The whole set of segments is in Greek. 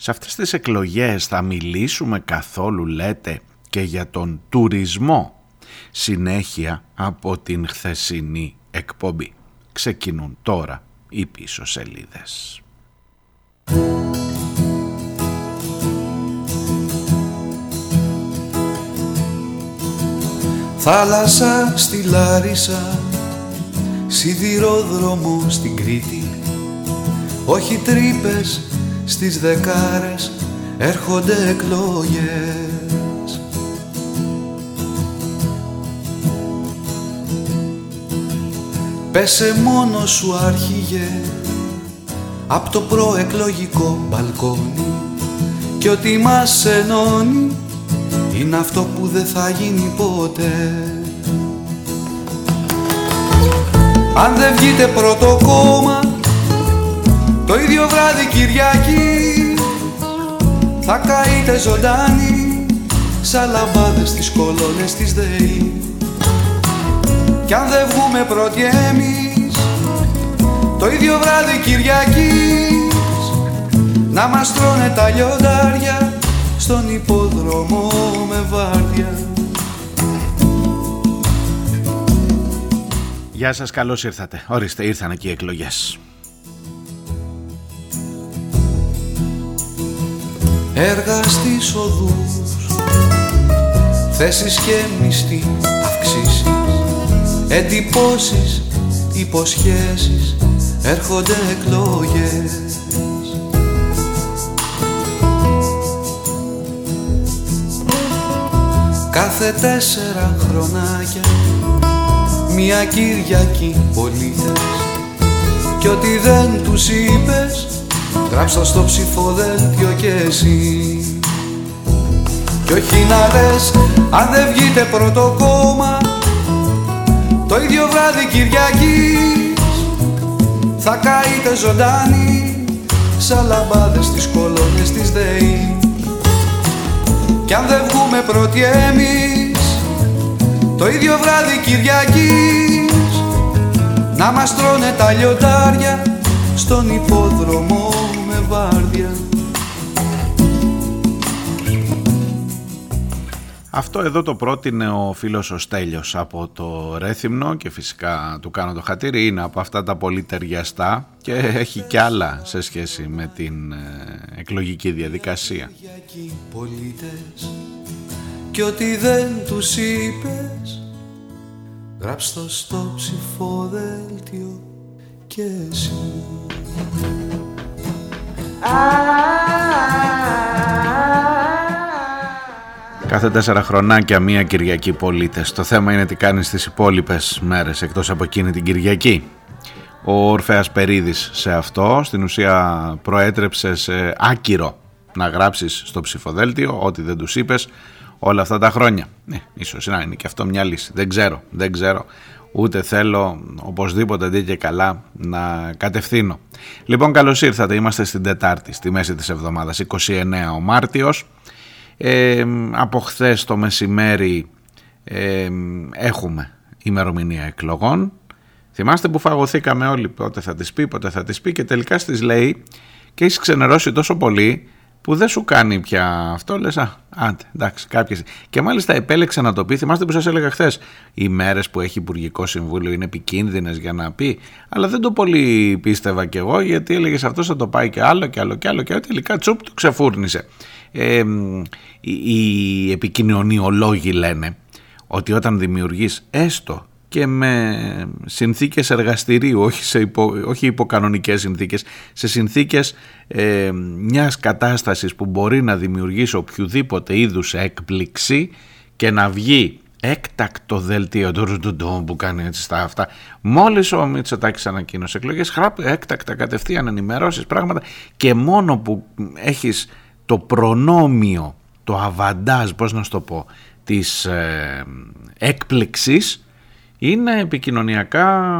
Σε αυτές τις εκλογές θα μιλήσουμε καθόλου λέτε και για τον τουρισμό. Συνέχεια από την χθεσινή εκπομπή. Ξεκινούν τώρα οι πίσω σελίδες. Θάλασσα στη Λάρισα, σιδηρόδρομο στην Κρήτη όχι τρύπες στις δεκάρες έρχονται εκλογές. Πέσε μόνο σου άρχιγε από το προεκλογικό μπαλκόνι και ότι μας ενώνει είναι αυτό που δεν θα γίνει ποτέ. Αν δεν βγείτε πρώτο κόμμα το ίδιο βράδυ Κυριακή θα καείτε ζωντάνοι σαν λαμπάδες στις κολόνες της ΔΕΗ κι αν δεν βγούμε πρώτοι εμείς το ίδιο βράδυ Κυριακής να μας τρώνε τα λιοντάρια στον υπόδρομο με βάρδια Γεια σας, καλώς ήρθατε. Ορίστε, ήρθαν εκεί οι εκλογές. Έργα στις οδούς. Θέσεις και μισθή αυξήσεις. Εντυπώσεις, υποσχέσεις. Έρχονται εκλογές. Κάθε τέσσερα χρονάκια μια Κυριακή πολίτες. Κι ό,τι δεν τους είπες Γράψω στο ψηφοδέλτιο και εσύ. Κι όχι να λες αν δεν βγείτε πρώτο κόμμα. Το ίδιο βράδυ Κυριακής Θα καείτε ζωντάνοι Σαν λαμπάδες στις κολόνες της ΔΕΗ. Κι αν δεν βγούμε πρώτοι εμείς Το ίδιο βράδυ Κυριακής Να μας τρώνε τα λιοντάρια στον υπόδρομο αυτό εδώ το πρότεινε ο φίλος ο Στέλιος από το Ρέθυμνο και φυσικά του κάνω το χατήρι είναι από αυτά τα πολύ ταιριαστά και έχει κι άλλα σε σχέση με την ε, εκλογική διαδικασία. Και ότι δεν τους είπες Γράψ' στο ψηφοδέλτιο και εσύ Κάθε τέσσερα χρονάκια μία Κυριακή πολίτες. Το θέμα είναι τι κάνεις στις υπόλοιπες μέρες εκτός από εκείνη την Κυριακή. Ο Ορφέας Περίδης σε αυτό στην ουσία προέτρεψε σε άκυρο να γράψεις στο ψηφοδέλτιο ό,τι δεν τους είπες όλα αυτά τα χρόνια. Ναι, ίσως να είναι και αυτό μια λύση. Δεν ξέρω, δεν ξέρω ούτε θέλω οπωσδήποτε αντί και καλά να κατευθύνω. Λοιπόν καλώς ήρθατε, είμαστε στην Τετάρτη, στη μέση της εβδομάδας, 29 ο Μάρτιος. Ε, από χθες το μεσημέρι ε, έχουμε ημερομηνία εκλογών. Θυμάστε που φαγωθήκαμε όλοι πότε θα τις πει, πότε θα τις πει και τελικά στις λέει και έχεις ξενερώσει τόσο πολύ που δεν σου κάνει πια αυτό, λες α, άντε, εντάξει, κάποιες. Και μάλιστα επέλεξε να το πει, θυμάστε που σας έλεγα χθες. οι μέρες που έχει Υπουργικό Συμβούλιο είναι επικίνδυνες για να πει, αλλά δεν το πολύ πίστευα κι εγώ, γιατί έλεγες αυτό θα το πάει και άλλο και άλλο και άλλο και άλλο, τελικά τσουπ το ξεφούρνησε. Ε, οι, οι επικοινωνιολόγοι λένε ότι όταν δημιουργείς έστω και με συνθήκες εργαστηρίου, όχι, σε υπο, όχι υποκανονικές συνθήκες, σε συνθήκες ε, μιας κατάστασης που μπορεί να δημιουργήσει οποιοδήποτε είδους έκπληξη και να βγει έκτακτο δελτίο που κάνει έτσι στα αυτά. Μόλις ο Μητσοτάκης ανακοίνωσε εκλογές, χράπ, έκτακτα κατευθείαν ενημερώσεις πράγματα και μόνο που έχεις το προνόμιο, το αβαντάζ, πώς να σου το πω, της ε, έκπληξης είναι επικοινωνιακά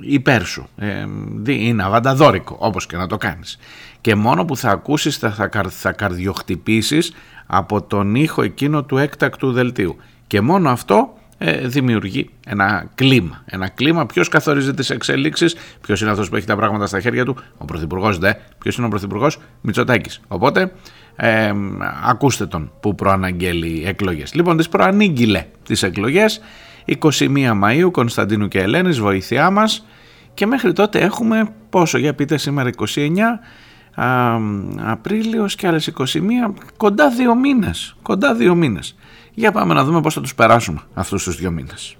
υπέρ σου. Ε, είναι αβανταδόρικο όπως και να το κάνεις. Και μόνο που θα ακούσεις θα, θα, θα καρδιοχτυπήσεις από τον ήχο εκείνο του έκτακτου δελτίου. Και μόνο αυτό ε, δημιουργεί ένα κλίμα. Ένα κλίμα. Ποιος καθορίζει τις εξελίξεις, ποιος είναι αυτός που έχει τα πράγματα στα χέρια του, ο Πρωθυπουργός δε. Ποιος είναι ο Πρωθυπουργός, Μητσοτάκης. Οπότε ε, ακούστε τον που προαναγγέλει εκλογές. Λοιπόν, τις προανήγγειλε τις εκλογές 21 Μαου, Κωνσταντίνου και Ελένης, βοήθειά μας. Και μέχρι τότε έχουμε πόσο, για πείτε σήμερα 29 Απρίλιος και άλλες 21, κοντά δύο μήνες, κοντά δύο μήνες. Για πάμε να δούμε πώς θα τους περάσουμε αυτούς τους δύο μήνες.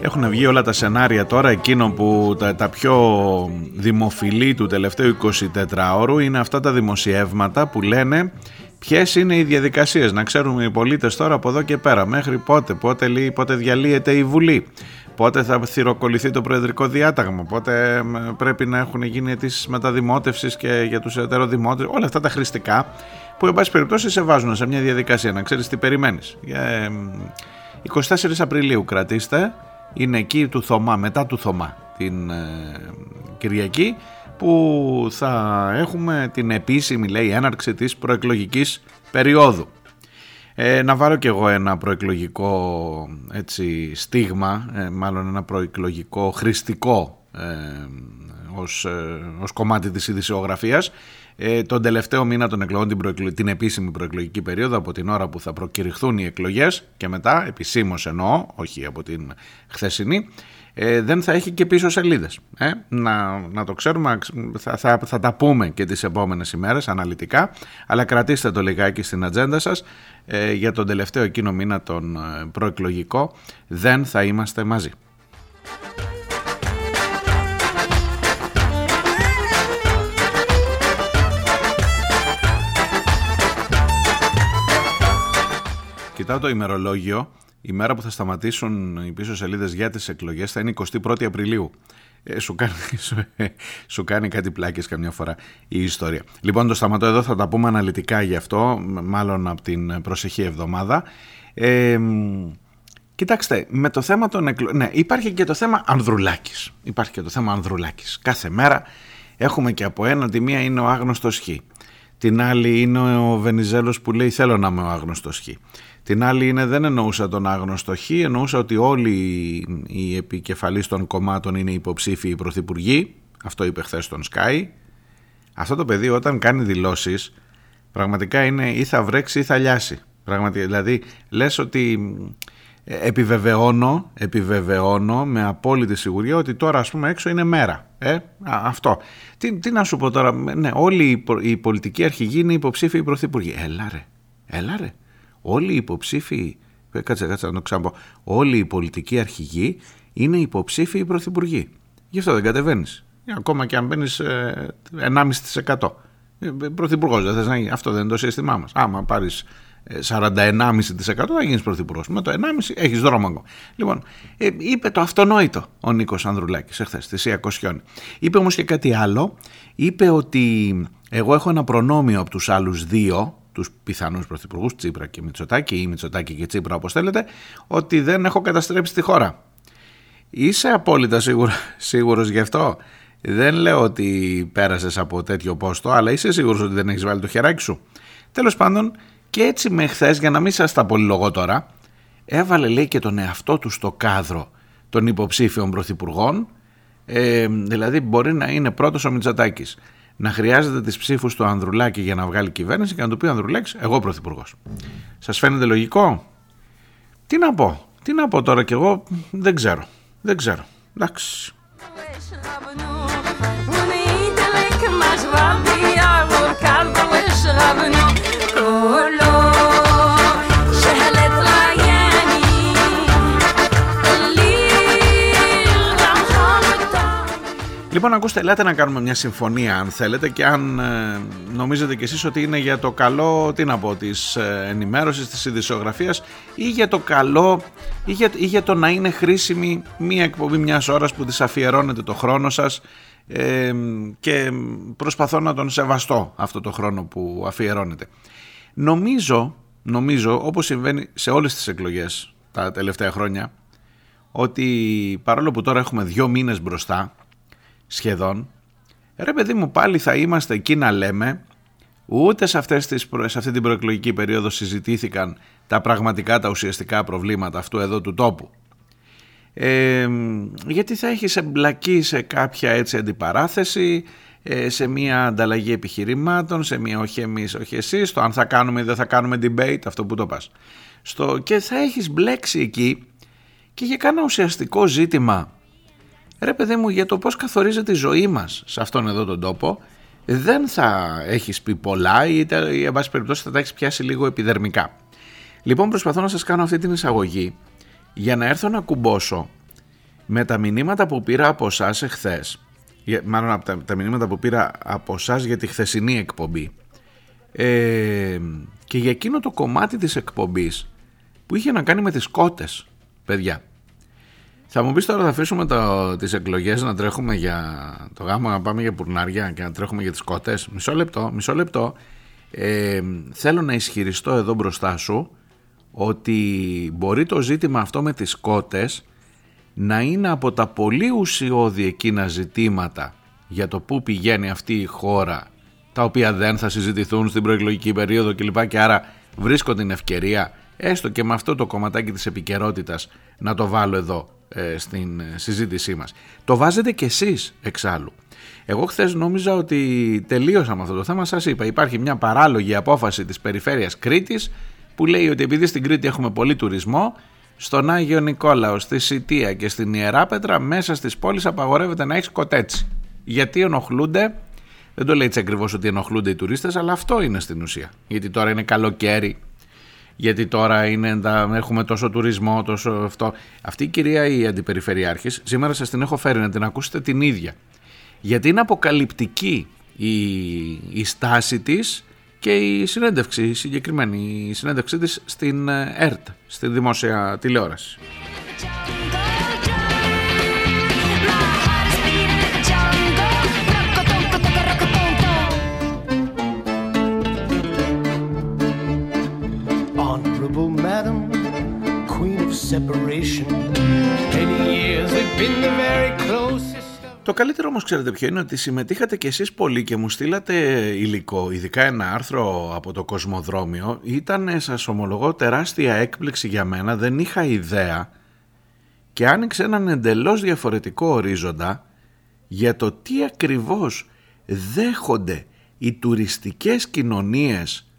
Έχουν βγει όλα τα σενάρια τώρα, εκείνο που τα, τα πιο δημοφιλή του τελευταίου 24ωρου είναι αυτά τα δημοσιεύματα που λένε ποιες είναι οι διαδικασίες, να ξέρουμε οι πολίτες τώρα από εδώ και πέρα, μέχρι πότε, πότε, πότε διαλύεται η Βουλή, πότε θα θυροκολληθεί το προεδρικό διάταγμα, πότε πρέπει να έχουν γίνει αιτήσεις μεταδημότευσης και για τους ετεροδημότες, όλα αυτά τα χρηστικά που εν πάση περιπτώσει σε βάζουν σε μια διαδικασία, να ξέρεις τι περιμένεις. 24 Απριλίου κρατήστε, είναι εκεί του Θωμά, μετά του Θωμά την ε, Κυριακή που θα έχουμε την επίσημη λέει έναρξη της προεκλογικής περίοδου. Ε, να βάλω κι εγώ ένα προεκλογικό έτσι, στίγμα, ε, μάλλον ένα προεκλογικό χρηστικό ε, ως, ως κομμάτι της ειδησιογραφίας. Ε, τον τελευταίο μήνα των εκλογών, την, την επίσημη προεκλογική περίοδο, από την ώρα που θα προκηρυχθούν οι εκλογές και μετά, επισήμως εννοώ, όχι από την χθεσινή, ε, δεν θα έχει και πίσω σελίδες. Ε, να, να το ξέρουμε, θα, θα, θα τα πούμε και τις επόμενες ημέρες αναλυτικά, αλλά κρατήστε το λιγάκι στην ατζέντα σας ε, για τον τελευταίο εκείνο μήνα τον ε, προεκλογικό, δεν θα είμαστε μαζί. Κοιτάω το ημερολόγιο. Η μέρα που θα σταματήσουν οι πίσω σελίδες για τις εκλογές θα είναι 21η Απριλίου. Ε, σου, κάνει, σου, κάνει κάτι πλάκες καμιά φορά η ιστορία. Λοιπόν, το σταματώ εδώ, θα τα πούμε αναλυτικά γι' αυτό, μάλλον από την προσεχή εβδομάδα. Ε, κοιτάξτε, με το θέμα των εκλογών, ναι, υπάρχει και το θέμα Ανδρουλάκης. Υπάρχει και το θέμα Ανδρουλάκης. Κάθε μέρα έχουμε και από ένα, τη μία είναι ο άγνωστος Χ. Την άλλη είναι ο Βενιζέλος που λέει θέλω να είμαι ο άγνωστος Χ. Την άλλη είναι δεν εννοούσα τον άγνωστο Χ, εννοούσα ότι όλοι οι επικεφαλείς των κομμάτων είναι υποψήφιοι πρωθυπουργοί. Αυτό είπε χθες στον Sky. Αυτό το παιδί όταν κάνει δηλώσεις πραγματικά είναι ή θα βρέξει ή θα λιάσει. Πραγματικά, δηλαδή λες ότι ε, επιβεβαιώνω, επιβεβαιώνω με απόλυτη σιγουριά ότι τώρα ας πούμε έξω είναι μέρα. Ε, αυτό. Τι, τι να σου πω τώρα, ναι, όλοι οι, πολιτικοί αρχηγοί είναι υποψήφιοι πρωθυπουργοί. Έλα ρε, έλα ρε όλοι οι υποψήφοι, ε, κάτσε, κάτσε να το ξαναπώ, όλοι οι πολιτικοί αρχηγοί είναι υποψήφιοι πρωθυπουργοί. Γι' αυτό δεν κατεβαίνεις. Ακόμα και αν μπαίνεις 1,5%. Ε, ε, Πρωθυπουργός δεν θες να γίνει. Αυτό δεν είναι το σύστημά μας. Άμα πάρεις 41,5% θα γίνεις πρωθυπουργός. Με το 1,5% έχεις δρόμο ακόμα. Λοιπόν, είπε το αυτονόητο ο Νίκος Ανδρουλάκης εχθές στη Σία Κοσιόνη. Είπε όμως και κάτι άλλο. Είπε ότι εγώ έχω ένα προνόμιο από τους άλλους δύο τους πιθανούς πρωθυπουργούς Τσίπρα και Μητσοτάκη ή Μητσοτάκη και Τσίπρα όπως θέλετε ότι δεν έχω καταστρέψει τη χώρα. Είσαι απόλυτα σίγουρο, σίγουρος γι' αυτό; Δεν λέω ότι πέρασες από τέτοιο πόστο αλλά είσαι σίγουρος ότι δεν έχεις βάλει το χεράκι σου. Τέλος πάντων και έτσι με χθες για να μην σας τα πολυλογώ τώρα έβαλε λέει και τον εαυτό του στο κάδρο των υποψήφιων πρωθυπουργών ε, δηλαδή μπορεί να είναι πρώτος ο Μητσοτάκης να χρειάζεται τις ψήφους του Ανδρουλάκη για να βγάλει κυβέρνηση και να του πει ο Ανδρουλάκης εγώ πρωθυπουργός. Σας φαίνεται λογικό; Τι να πω, τι να πω τώρα κι εγώ δεν ξέρω, δεν ξέρω. Εντάξει. Λοιπόν, ακούστε, ελάτε να κάνουμε μια συμφωνία αν θέλετε και αν ε, νομίζετε κι εσείς ότι είναι για το καλό, τι να πω, της ε, ενημέρωσης, της ειδησιογραφίας ή για το καλό ή για, ή για το να είναι χρήσιμη μια εκπομπή μιας ώρας που της αφιερώνετε το χρόνο σας ε, και προσπαθώ να τον σεβαστώ αυτό το χρόνο που αφιερώνετε. Νομίζω, νομίζω όπως συμβαίνει σε όλες τις εκλογές τα τελευταία χρόνια ότι παρόλο που τώρα έχουμε δύο μήνες μπροστά σχεδόν. Ρε παιδί μου πάλι θα είμαστε εκεί να λέμε ούτε σε, αυτές τις, σε αυτή την προεκλογική περίοδο συζητήθηκαν τα πραγματικά τα ουσιαστικά προβλήματα αυτού εδώ του τόπου. Ε, γιατί θα έχεις εμπλακεί σε κάποια έτσι αντιπαράθεση ε, σε μια ανταλλαγή επιχειρημάτων, σε μια όχι εμείς, όχι εσείς, στο αν θα κάνουμε ή δεν θα κάνουμε debate, αυτό που το πας. Στο, και θα έχεις μπλέξει εκεί και για κάνα ουσιαστικό ζήτημα, ρε παιδί μου, για το πώς καθορίζεται η ζωή μας σε αυτόν εδώ τον τόπο, δεν θα έχεις πει πολλά ή, ή εν πάση περιπτώσει θα τα έχεις πιάσει λίγο επιδερμικά. Λοιπόν προσπαθώ να σας κάνω αυτή την εισαγωγή για να έρθω να κουμπώσω με τα μηνύματα που πήρα από εσάς εχθές μάλλον από τα, τα μηνύματα που πήρα από εσάς για τη χθεσινή εκπομπή ε, και για εκείνο το κομμάτι της εκπομπής που είχε να κάνει με τις κότες, παιδιά. Θα μου πεις τώρα θα αφήσουμε το, τις εκλογές να τρέχουμε για το γάμο να πάμε για πουρνάρια και να τρέχουμε για τις κότες. Μισό λεπτό, μισό λεπτό. Ε, θέλω να ισχυριστώ εδώ μπροστά σου ότι μπορεί το ζήτημα αυτό με τις κότες να είναι από τα πολύ ουσιώδη εκείνα ζητήματα για το πού πηγαίνει αυτή η χώρα τα οποία δεν θα συζητηθούν στην προεκλογική περίοδο κλπ και άρα βρίσκω την ευκαιρία έστω και με αυτό το κομματάκι της επικαιρότητας να το βάλω εδώ ε, στην ε, συζήτησή μας. Το βάζετε κι εσείς εξάλλου. Εγώ χθες νόμιζα ότι τελείωσα με αυτό το θέμα. Σας είπα υπάρχει μια παράλογη απόφαση της περιφέρειας Κρήτης που λέει ότι επειδή στην Κρήτη έχουμε πολύ τουρισμό στον Άγιο Νικόλαο, στη Σιτία και στην Ιεράπετρα μέσα στις πόλεις απαγορεύεται να έχεις κοτέτσι. Γιατί ενοχλούνται, δεν το λέει έτσι ακριβώς ότι ενοχλούνται οι τουρίστες, αλλά αυτό είναι στην ουσία. Γιατί τώρα είναι καλοκαίρι, γιατί τώρα είναι, έχουμε τόσο τουρισμό, τόσο αυτό. Αυτή η κυρία η αντιπεριφερειάρχης, σήμερα σας την έχω φέρει να την ακούσετε την ίδια. Γιατί είναι αποκαλυπτική η, η στάση της και η συνέντευξη, η συγκεκριμένη η συνέντευξή της στην ε, ΕΡΤ, στη δημόσια τηλεόραση. Separation. Many years we've been the very close. Το καλύτερο όμως ξέρετε ποιο είναι ότι συμμετείχατε κι εσείς πολύ και μου στείλατε υλικό, ειδικά ένα άρθρο από το Κοσμοδρόμιο. Ήταν, σας ομολογώ, τεράστια έκπληξη για μένα, δεν είχα ιδέα και άνοιξε έναν εντελώς διαφορετικό ορίζοντα για το τι ακριβώς δέχονται οι τουριστικές κοινωνίες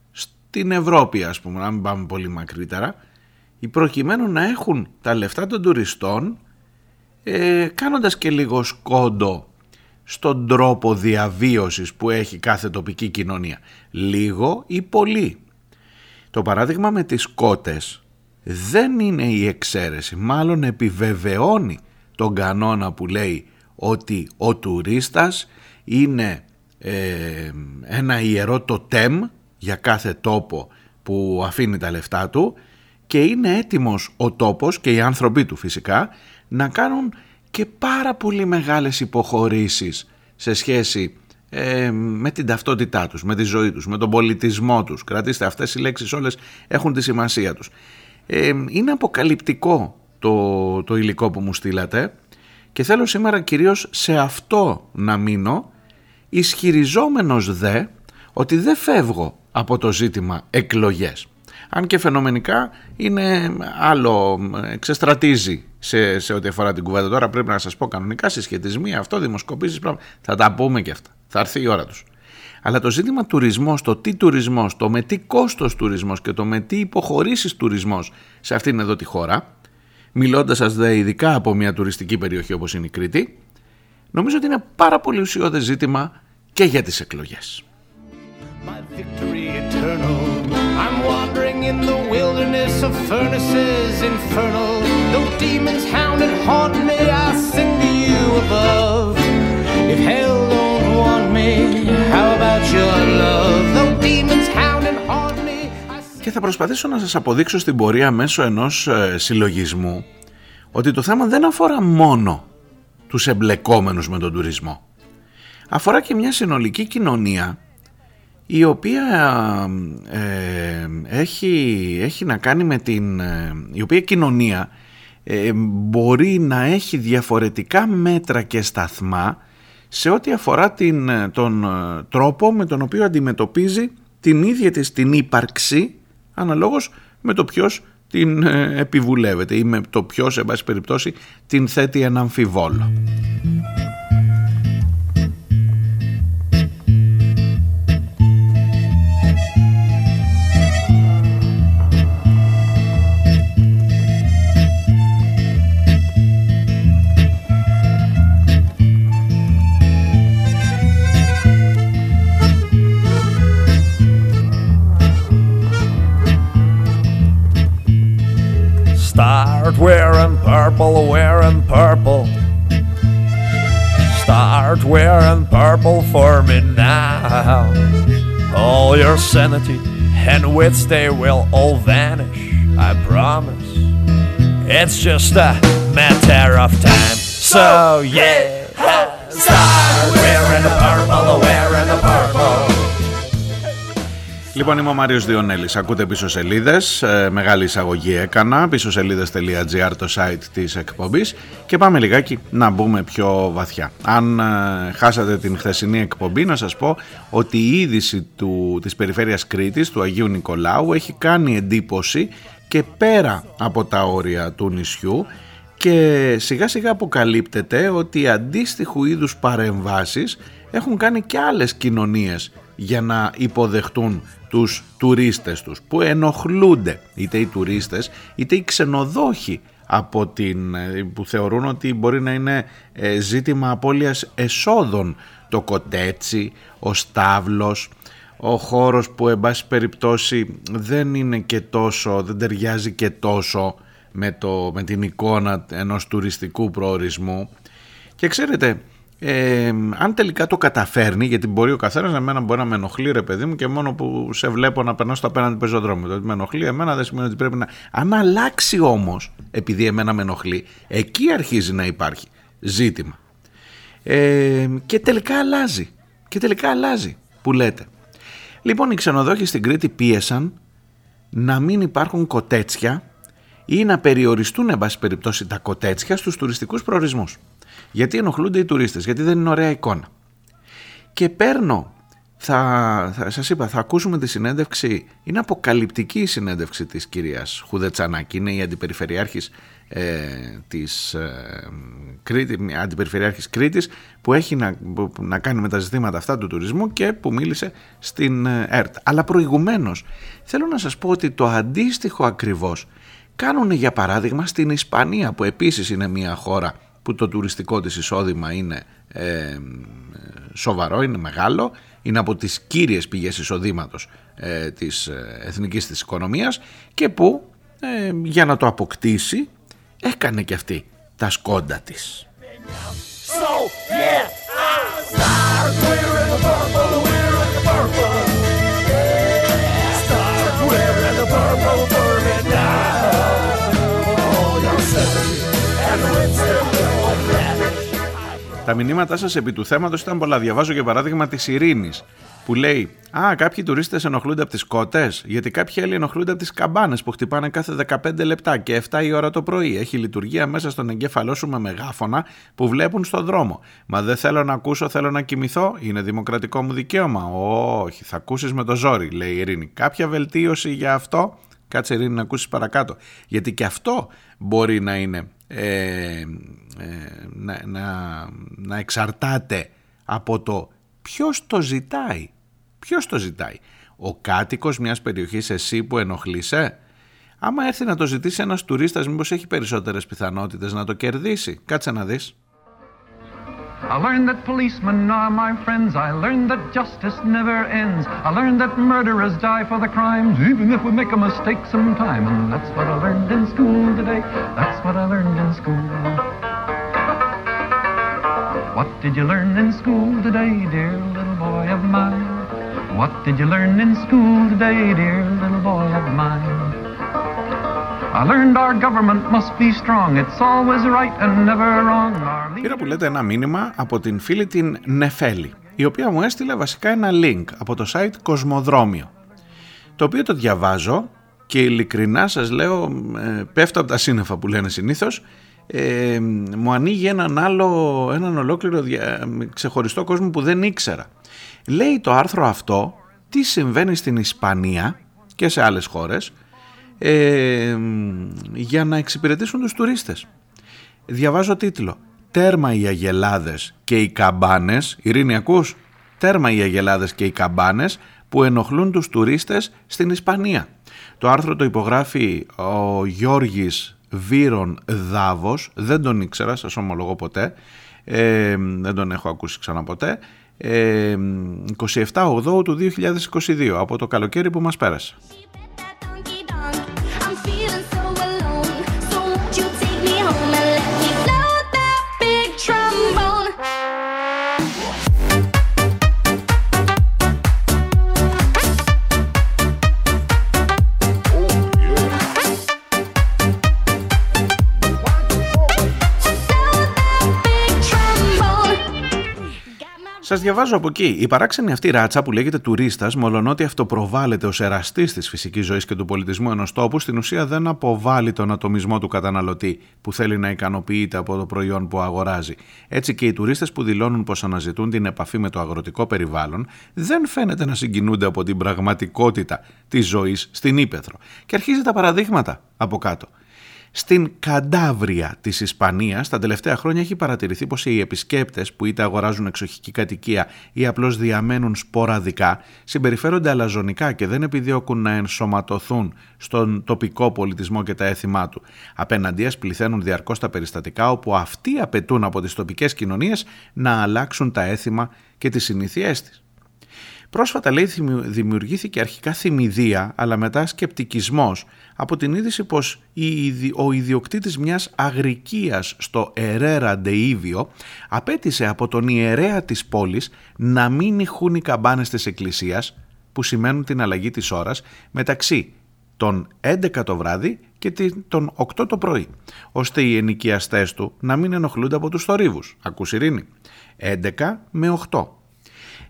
στην Ευρώπη ας πούμε, να μην πάμε πολύ μακρύτερα, προκειμένου να έχουν τα λεφτά των τουριστών ε, κάνοντας και λίγο σκόντο στον τρόπο διαβίωσης που έχει κάθε τοπική κοινωνία. Λίγο ή πολύ. Το παράδειγμα με τις κότες δεν είναι η εξαίρεση, μάλλον επιβεβαιώνει τον κανόνα που λέει ότι ο τουρίστας είναι ε, ένα ιερό τοτέμ για κάθε τόπο που αφήνει τα λεφτά του και είναι έτοιμος ο τόπος και οι άνθρωποι του φυσικά να κάνουν και πάρα πολύ μεγάλες υποχωρήσεις σε σχέση ε, με την ταυτότητά τους, με τη ζωή τους, με τον πολιτισμό τους. Κρατήστε αυτές οι λέξεις όλες έχουν τη σημασία τους. Ε, είναι αποκαλυπτικό το, το υλικό που μου στείλατε και θέλω σήμερα κυρίως σε αυτό να μείνω ισχυριζόμενος δε ότι δεν φεύγω από το ζήτημα εκλογές αν και φαινομενικά είναι άλλο, ξεστρατίζει σε, σε ό,τι αφορά την κουβέντα. Τώρα πρέπει να σας πω κανονικά συσχετισμοί, αυτό, δημοσκοπήσεις, θα τα πούμε και αυτά. Θα έρθει η ώρα τους. Αλλά το ζήτημα τουρισμός, το τι τουρισμός, το με τι κόστος τουρισμός και το με τι υποχωρήσεις τουρισμός σε αυτήν εδώ τη χώρα, μιλώντας σας δε ειδικά από μια τουριστική περιοχή όπως είναι η Κρήτη, νομίζω ότι είναι πάρα πολύ ουσιώδες ζήτημα και για τις εκλογές. I'm wandering in the wilderness of furnaces infernal. Though demons hound and haunt me, I sing to you above. If hell don't want me, how about your love? Though demons hound and haunt me. Και θα προσπαθήσω να σας αποδείξω στην πορεία μέσω ενός ε, συλλογισμού ότι το θέμα δεν αφορά μόνο τους εμπλεκόμενους με τον τουρισμό. Αφορά και μια συνολική κοινωνία η οποία ε, έχει, έχει να κάνει με την... Ε, η οποία κοινωνία ε, μπορεί να έχει διαφορετικά μέτρα και σταθμά σε ό,τι αφορά την, τον τρόπο με τον οποίο αντιμετωπίζει την ίδια της την ύπαρξη αναλόγως με το ποιος την επιβουλεύεται ή με το ποιος, σε πάση περιπτώσει, την θέτει ένα αμφιβόλο. Start wearing purple, wearing purple. Start wearing purple for me now. All your sanity and wits, they will all vanish, I promise. It's just a matter of time. So, yeah, start wearing Λοιπόν, είμαι ο Μάριο Διονέλης. Ακούτε πίσω σελίδες. Ε, μεγάλη εισαγωγή έκανα. Πίσω σελίδε.gr το site της εκπομπής. Και πάμε λιγάκι να μπούμε πιο βαθιά. Αν ε, χάσατε την χθεσινή εκπομπή, να σας πω ότι η είδηση του, της περιφέρειας Κρήτης, του Αγίου Νικολάου, έχει κάνει εντύπωση και πέρα από τα όρια του νησιού και σιγά σιγά αποκαλύπτεται ότι αντίστοιχου είδους παρεμβάσεις έχουν κάνει και άλλες κοινωνίες για να υποδεχτούν τους τουρίστες τους που ενοχλούνται είτε οι τουρίστες είτε οι ξενοδόχοι από την, ε, που θεωρούν ότι μπορεί να είναι ε, ζήτημα απώλειας εσόδων. Το κοτέτσι, ο στάβλος, ο χώρος που εν πάση περιπτώσει δεν είναι και τόσο, δεν ταιριάζει και τόσο με, το, με την εικόνα ενός τουριστικού προορισμού. Και ξέρετε ε, αν τελικά το καταφέρνει, γιατί μπορεί ο καθένας εμένα μπορεί να με ενοχλεί, ρε παιδί μου, και μόνο που σε βλέπω να περνάω στο απέναντι πεζοδρόμιο. Το ότι με ενοχλεί εμένα δεν σημαίνει ότι πρέπει να. Αν αλλάξει όμως, επειδή εμένα με ενοχλεί, εκεί αρχίζει να υπάρχει ζήτημα. Ε, και τελικά αλλάζει. Και τελικά αλλάζει, που λέτε. Λοιπόν, οι ξενοδόχοι στην Κρήτη πίεσαν να μην υπάρχουν κοτέτσια ή να περιοριστούν, εν πάση περιπτώσει, τα κοτέτσια στους τουριστικούς προορισμούς. Γιατί ενοχλούνται οι τουρίστες, γιατί δεν είναι ωραία εικόνα. Και παίρνω, θα, θα, σας είπα, θα ακούσουμε τη συνέντευξη, είναι αποκαλυπτική η συνέντευξη της κυρίας Χουδετσανάκη, είναι η αντιπεριφερειάρχης ε, της ε, Κρήτη, αντιπεριφερειάρχης Κρήτης που έχει να, να κάνει με τα ζητήματα αυτά του τουρισμού και που μίλησε στην ε, ΕΡΤ. Αλλά προηγουμένως θέλω να σας πω ότι το αντίστοιχο ακριβώς κάνουν για παράδειγμα στην Ισπανία που επίσης είναι μια χώρα που το τουριστικό της εισόδημα είναι ε, σοβαρό, είναι μεγάλο, είναι από τις κύριες πηγές εισοδήματος ε, της ε, εθνικής της οικονομίας και που ε, για να το αποκτήσει έκανε και αυτή τα σκόντα της. Τα μηνύματά σας επί του θέματος ήταν πολλά. Διαβάζω για παράδειγμα της Ειρήνης που λέει Α, κάποιοι τουρίστες ενοχλούνται από τις κότες, γιατί κάποιοι άλλοι ενοχλούνται από τις καμπάνες που χτυπάνε κάθε 15 λεπτά και 7 η ώρα το πρωί. Έχει λειτουργία μέσα στον εγκέφαλό σου με μεγάφωνα που βλέπουν στον δρόμο. Μα δεν θέλω να ακούσω, θέλω να κοιμηθώ. Είναι δημοκρατικό μου δικαίωμα. Όχι, θα ακούσεις με το ζόρι, λέει η Ειρήνη. Κάποια βελτίωση για αυτό; Κάτσε Ειρήνη να ακούσεις παρακάτω. Γιατί και αυτό μπορεί να είναι ε, ε, να, να, να εξαρτάται από το ποιος το ζητάει. Ποιος το ζητάει. Ο κάτοικος μιας περιοχής εσύ που ενοχλείσαι. Άμα έρθει να το ζητήσει ένας τουρίστας μήπως έχει περισσότερες πιθανότητες να το κερδίσει. Κάτσε να δεις. I learned that policemen are my friends. I learned that justice never ends. I learned that murderers die for the crimes, even if we make a mistake sometime. And that's what I learned in school today. That's what I learned in school. What did you learn in school today, dear little boy of mine? What did you learn in school today, dear little boy of mine? Πήρα που λέτε ένα μήνυμα από την φίλη την Νεφέλη. η οποία μου έστειλε βασικά ένα link από το site Κοσμοδρόμιο, το οποίο το διαβάζω και ειλικρινά σας λέω ε, πέφτω από τα σύννεφα που λένε συνήθως ε, μου ανοίγει έναν άλλο, έναν ολόκληρο ξεχωριστό κόσμο που δεν ήξερα. Λέει το άρθρο αυτό τι συμβαίνει στην Ισπανία και σε άλλες χώρες ε, για να εξυπηρετήσουν τους τουρίστες. Διαβάζω τίτλο «Τέρμα οι αγελάδες και οι καμπάνες» Ειρήνη ακούς; «Τέρμα οι αγελάδες και οι καμπάνες που ενοχλούν τους τουρίστες στην Ισπανία». Το άρθρο το υπογράφει ο Γιώργης Βύρον Δάβος, δεν τον ήξερα, σας ομολογώ ποτέ, ε, δεν τον έχω ακούσει ξανά ποτέ, ε, 27 του 2022, από το καλοκαίρι που μας πέρασε. Σας διαβάζω από εκεί. Η παράξενη αυτή ράτσα που λέγεται τουρίστας, μολονότι αυτοπροβάλλεται ως εραστής της φυσικής ζωής και του πολιτισμού ενός τόπου, στην ουσία δεν αποβάλλει τον ατομισμό του καταναλωτή που θέλει να ικανοποιείται από το προϊόν που αγοράζει. Έτσι και οι τουρίστες που δηλώνουν πως αναζητούν την επαφή με το αγροτικό περιβάλλον δεν φαίνεται να συγκινούνται από την πραγματικότητα της ζωής στην ύπεθρο. Και αρχίζει τα παραδείγματα από κάτω. Στην Καντάβρια της Ισπανίας τα τελευταία χρόνια έχει παρατηρηθεί πως οι επισκέπτες που είτε αγοράζουν εξοχική κατοικία ή απλώς διαμένουν σποραδικά συμπεριφέρονται αλαζονικά και δεν επιδιώκουν να ενσωματωθούν στον τοπικό πολιτισμό και τα έθιμά του. Απέναντίας πληθαίνουν διαρκώς τα περιστατικά όπου αυτοί απαιτούν από τις τοπικές κοινωνίες να αλλάξουν τα έθιμα και τις συνήθειές της. Πρόσφατα λέει δημιουργήθηκε αρχικά θυμηδία αλλά μετά σκεπτικισμός από την είδηση πως ο ιδιοκτήτης μιας αγρικίας στο Ερέρα Ντεΐβιο απέτησε από τον ιερέα της πόλης να μην ηχούν οι καμπάνες της εκκλησίας που σημαίνουν την αλλαγή της ώρας μεταξύ των 11 το βράδυ και των 8 το πρωί, ώστε οι ενοικιαστές του να μην ενοχλούνται από τους θορύβους. Ακούς Ειρήνη. 11 με 8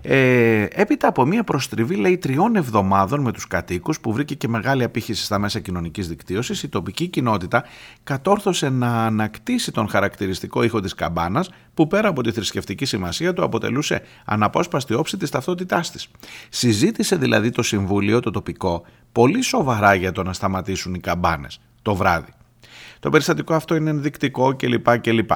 ε, έπειτα από μια προστριβή λέει τριών εβδομάδων με τους κατοίκους που βρήκε και μεγάλη απήχηση στα μέσα κοινωνικής δικτύωσης η τοπική κοινότητα κατόρθωσε να ανακτήσει τον χαρακτηριστικό ήχο της καμπάνας που πέρα από τη θρησκευτική σημασία του αποτελούσε αναπόσπαστη όψη της ταυτότητάς της. Συζήτησε δηλαδή το Συμβούλιο το τοπικό πολύ σοβαρά για το να σταματήσουν οι καμπάνες το βράδυ. Το περιστατικό αυτό είναι ενδεικτικό κλπ. κλπ.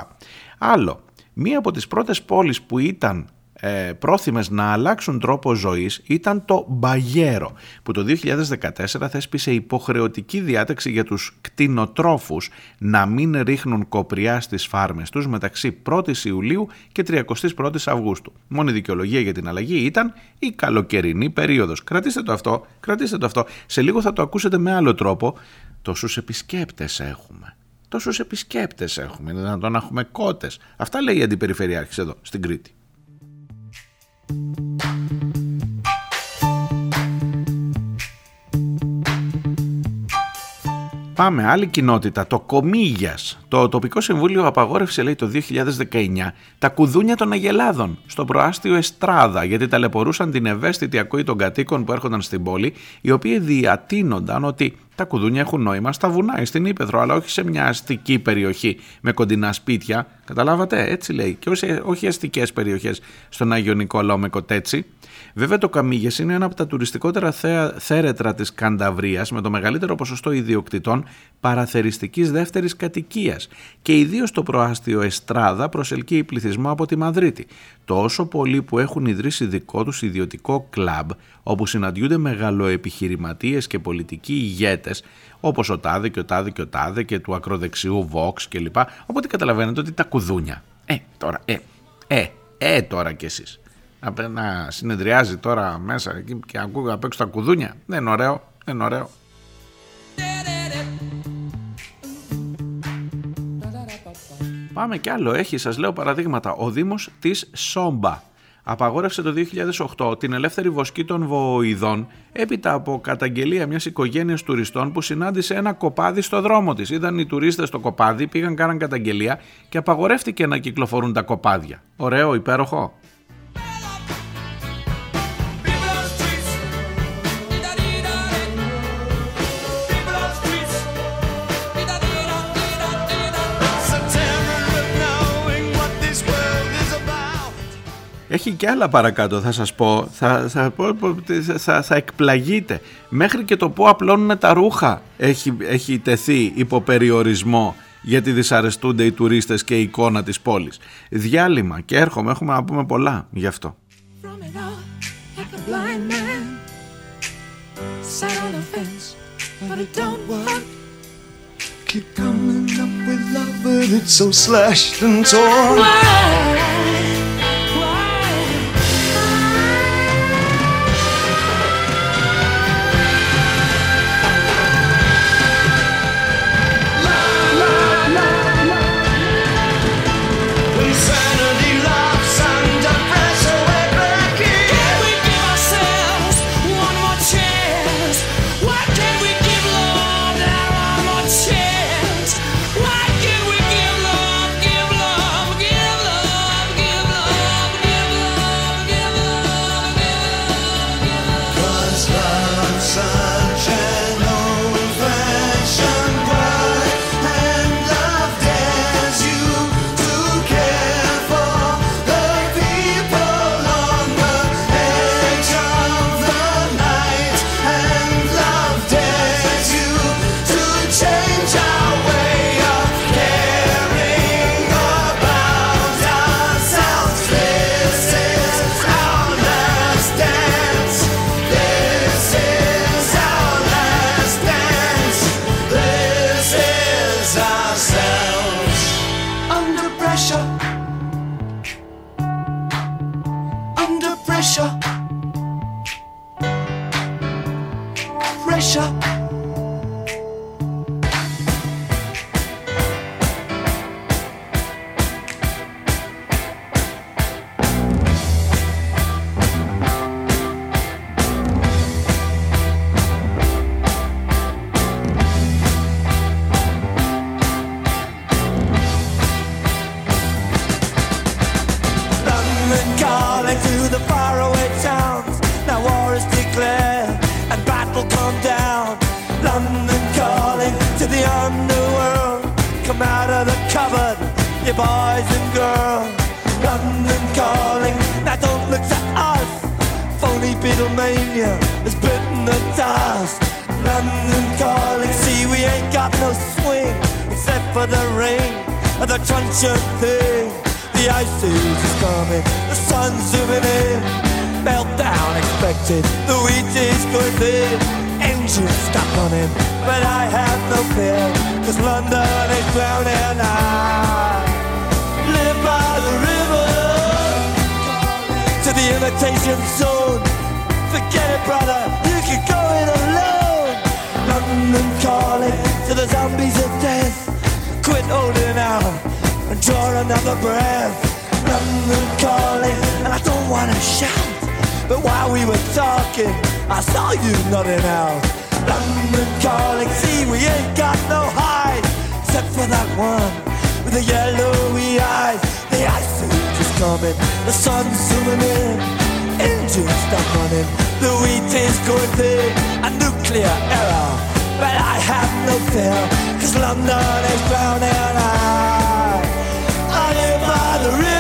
Άλλο, μία από τις πρώτες πόλεις που ήταν ε, πρόθυμες να αλλάξουν τρόπο ζωής ήταν το Μπαγέρο που το 2014 θέσπισε υποχρεωτική διάταξη για τους κτηνοτρόφους να μην ρίχνουν κοπριά στις φάρμες τους μεταξύ 1η Ιουλίου και 31η Αυγούστου. Μόνη δικαιολογία για την αλλαγή ήταν η καλοκαιρινή περίοδος. Κρατήστε το αυτό, κρατήστε το αυτό. Σε λίγο θα το ακούσετε με άλλο τρόπο. Τόσους επισκέπτες έχουμε. Τόσους επισκέπτες έχουμε, είναι δυνατόν να έχουμε κότες. Αυτά λέει η Αντιπεριφερειάρχης εδώ στην Κρήτη. Thank you. Πάμε, άλλη κοινότητα, το Κομίγιας. Το τοπικό συμβούλιο απαγόρευσε, λέει, το 2019 τα κουδούνια των Αγελάδων στο προάστιο Εστράδα, γιατί ταλαιπωρούσαν την ευαίσθητη ακοή των κατοίκων που έρχονταν στην πόλη, οι οποίοι διατείνονταν ότι τα κουδούνια έχουν νόημα στα βουνά ή στην Ήπεθρο, αλλά όχι σε μια αστική περιοχή με κοντινά σπίτια. Καταλάβατε, έτσι λέει. Και όχι, όχι αστικές περιοχές στον Άγιο Νικόλαο με κοτέτσι. Βέβαια, το Καμίγες είναι ένα από τα τουριστικότερα θέρετρα της Κανταβρία με το μεγαλύτερο ποσοστό ιδιοκτητών παραθεριστικής δεύτερης κατοικίας και ιδίως το προάστιο Εστράδα προσελκύει πληθυσμό από τη Μαδρίτη. Τόσο πολλοί που έχουν ιδρύσει δικό τους ιδιωτικό κλαμπ όπου συναντιούνται μεγαλοεπιχειρηματίες και πολιτικοί ηγέτες, όπως ο Τάδε και ο Τάδε και ο Τάδε και του ακροδεξιού Vox κλπ. Οπότε καταλαβαίνετε ότι τα κουδούνια. Ε, τώρα, ε, ε, ε, τώρα κι εσείς. Να συνεδριάζει τώρα μέσα και ακούγα απ' έξω τα κουδούνια. Δεν είναι ωραίο, δεν είναι ωραίο. Πάμε κι άλλο. Έχει, σας λέω παραδείγματα. Ο Δήμος της Σόμπα απαγόρευσε το 2008 την ελεύθερη βοσκή των βοηδών έπειτα από καταγγελία μιας οικογένειας τουριστών που συνάντησε ένα κοπάδι στο δρόμο της. Είδαν οι τουρίστες στο κοπάδι, πήγαν κάναν καταγγελία και απαγορεύτηκε να κυκλοφορούν τα κοπάδια. Ωραίο, υπέροχο. Έχει και άλλα παρακάτω θα σας πω. Θα, θα, θα, θα εκπλαγείτε. Μέχρι και το που απλώνουν τα ρούχα έχει, έχει τεθεί υπό περιορισμό γιατί δυσαρεστούνται οι τουρίστες και η εικόνα της πόλης. Διάλειμμα και έρχομαι έχουμε να πούμε πολλά γι' αυτό. Keep coming up with love, but it's so slashed and torn. death. Quit holding out and draw another breath. London calling, and I don't wanna shout. But while we were talking, I saw you nodding out. London calling, see, we ain't got no hide. Except for that one with the yellowy eyes. The ice age is coming, the sun's zooming in. Engines stop running, the wheat is going thick. A nuclear error. But I have no fear, cause London is drowning I, I live by the river.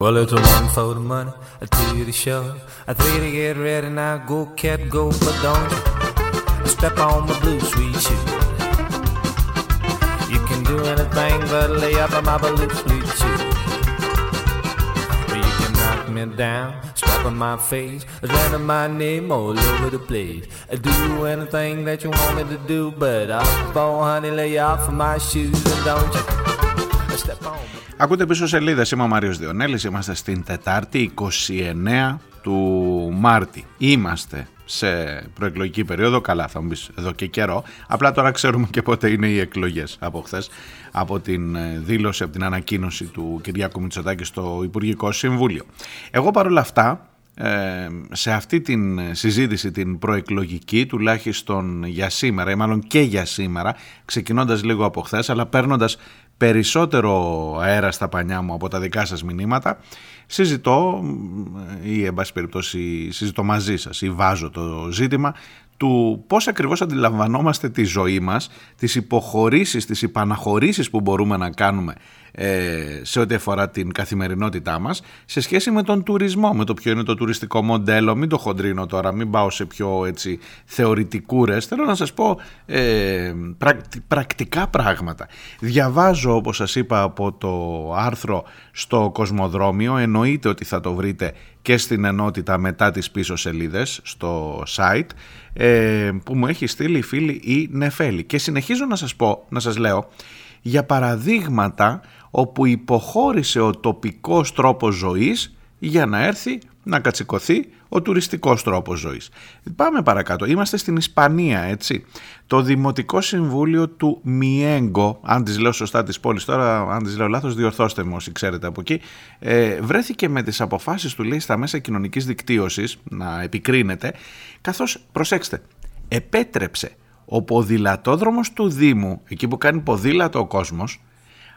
Well, it's a one for the money, a two to show. A three to get ready now. Go, cat, go, but don't step on my blue suede shoe. You can do anything but lay up on my blue suede shoe. You can knock me down, step on my face, random my name all over the place. I do anything that you want me to do, but I'll phone, honey, lay off of my shoes and don't you. Ακούτε πίσω σελίδες. Είμαι ο Μάριος Διονέλης. Είμαστε στην Τετάρτη 29 του Μάρτη. Είμαστε σε προεκλογική περίοδο. Καλά, θα μου πει εδώ και καιρό. Απλά τώρα ξέρουμε και πότε είναι οι εκλογές από χθες. Από την ε, δήλωση, από την ανακοίνωση του Κυριάκου Μητσοτάκη στο Υπουργικό Συμβούλιο. Εγώ παρόλα αυτά ε, σε αυτή την συζήτηση την προεκλογική τουλάχιστον για σήμερα ή μάλλον και για σήμερα ξεκινώντας λίγο από χθες, αλλά παίρνοντας περισσότερο αέρα στα πανιά μου από τα δικά σας μηνύματα. Συζητώ ή εν πάση περιπτώσει συζητώ μαζί σας ή βάζω το ζήτημα του πώς ακριβώς αντιλαμβανόμαστε τη ζωή μας, τις υποχωρήσεις, τις υπαναχωρήσεις που μπορούμε να κάνουμε ε, σε ό,τι αφορά την καθημερινότητά μας σε σχέση με τον τουρισμό, με το ποιο είναι το τουριστικό μοντέλο, μην το χοντρίνω τώρα, μην πάω σε πιο έτσι, θεωρητικούρες, θέλω να σας πω ε, πρακτικά πράγματα. Διαβάζω όπως σας είπα από το άρθρο στο Κοσμοδρόμιο, εννοείται ότι θα το βρείτε και στην ενότητα μετά τις πίσω σελίδες στο site ε, που μου έχει στείλει η φίλη η Νεφέλη. Και συνεχίζω να σας πω, να σας λέω για παραδείγματα όπου υποχώρησε ο τοπικός τρόπος ζωής για να έρθει να κατσικωθεί ο τουριστικός τρόπος ζωής. Πάμε παρακάτω. Είμαστε στην Ισπανία, έτσι. Το Δημοτικό Συμβούλιο του Μιέγκο, αν τις λέω σωστά της πόλης τώρα, αν τις λέω λάθος, διορθώστε μου όσοι ξέρετε από εκεί, ε, βρέθηκε με τις αποφάσεις του, λέει, στα μέσα κοινωνικής δικτύωσης, να επικρίνεται, καθώς, προσέξτε, επέτρεψε ο ποδηλατόδρομος του Δήμου, εκεί που κάνει ποδήλατο ο κόσμος,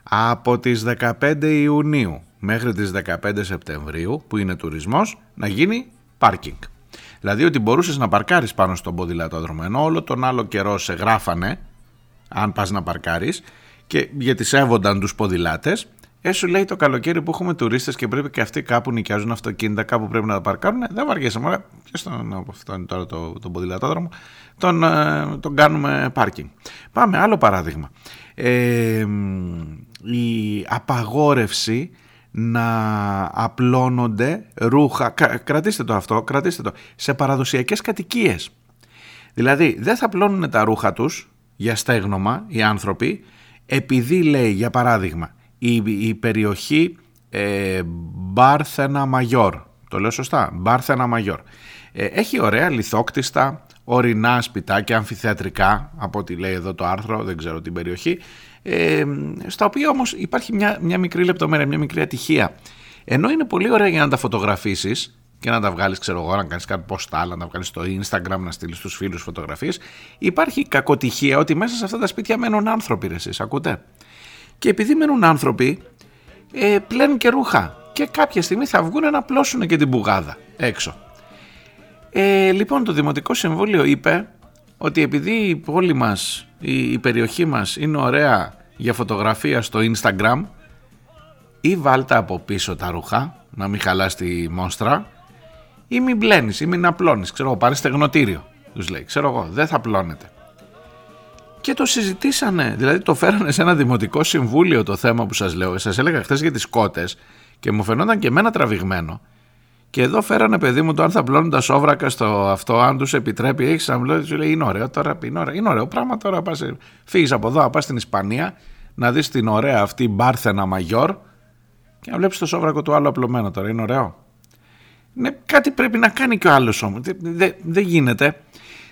από τις 15 Ιουνίου μέχρι τις 15 Σεπτεμβρίου, που είναι τουρισμός, να γίνει πάρκινγκ. Δηλαδή ότι μπορούσες να παρκάρεις πάνω στον ποδηλατόδρομο, ενώ όλο τον άλλο καιρό σε γράφανε, αν πας να παρκάρεις, και γιατί σέβονταν τους ποδηλάτες, Έσου λέει το καλοκαίρι που έχουμε τουρίστες και πρέπει και αυτοί κάπου νοικιάζουν αυτοκίνητα, κάπου πρέπει να τα παρκάρουν. Δεν βαριέσαι, μωρέ. Ποιο τον, αυτό είναι τώρα το, το ποδηλατόδρομο. Τον, ε, τον κάνουμε πάρκινγκ. Πάμε, άλλο παράδειγμα. Ε, η απαγόρευση να απλώνονται ρούχα, κρατήστε το αυτό, κρατήστε το, σε παραδοσιακές κατοικίες. Δηλαδή δεν θα απλώνουν τα ρούχα τους για στέγνομα οι άνθρωποι επειδή λέει για παράδειγμα η, η περιοχή ε, Μπάρθενα Μαγιόρ, το λέω σωστά, Μπάρθενα Μαγιόρ, ε, έχει ωραία λιθόκτιστα, ορεινά σπιτάκια, αμφιθεατρικά, από ό,τι λέει εδώ το άρθρο, δεν ξέρω την περιοχή, ε, στα οποία όμως υπάρχει μια, μια μικρή λεπτομέρεια, μια μικρή ατυχία. Ενώ είναι πολύ ωραία για να τα φωτογραφίσεις και να τα βγάλεις, ξέρω εγώ, να κάνεις κάτι ποστάλ, να τα βγάλεις στο Instagram, να στείλεις στους φίλους φωτογραφίες, υπάρχει κακοτυχία ότι μέσα σε αυτά τα σπίτια μένουν άνθρωποι, ρε, εσείς, ακούτε; Και επειδή μένουν άνθρωποι, ε, πλένουν και ρούχα. Και κάποια στιγμή θα βγουν να πλώσουν και την μπουγάδα έξω. Ε, λοιπόν, το Δημοτικό Συμβούλιο είπε ότι επειδή η πόλη μας, η, η περιοχή μας είναι ωραία για φωτογραφία στο Instagram ή βάλτε από πίσω τα ρούχα, να μην χαλάς τη μόστρα ή μην μπλένεις ή μην απλώνεις, ξέρω εγώ, πάρε στεγνοτήριο, τους λέει, ξέρω εγώ, δεν θα πλώνεται. Και το συζητήσανε, δηλαδή το φέρανε σε ένα δημοτικό συμβούλιο το θέμα που σας λέω, σας έλεγα χθες για τις κότες και μου φαινόταν και εμένα τραβηγμένο και εδώ φέρανε παιδί μου το αν θα πλώνουν τα σόβρακα στο αυτό, αν τους επιτρέπει. Έχεις αμπλώσει, σου λέει είναι ωραίο τώρα. Είναι ωραίο, είναι ωραίο πράγμα τώρα. Φύγεις από εδώ, πας στην Ισπανία, να δεις την ωραία αυτή μπάρθενα μαγιόρ και να βλέπεις το σόβρακο του άλλου απλωμένο τώρα. Είναι ωραίο. Ναι, κάτι πρέπει να κάνει και ο άλλος όμως. Δεν δε, γίνεται.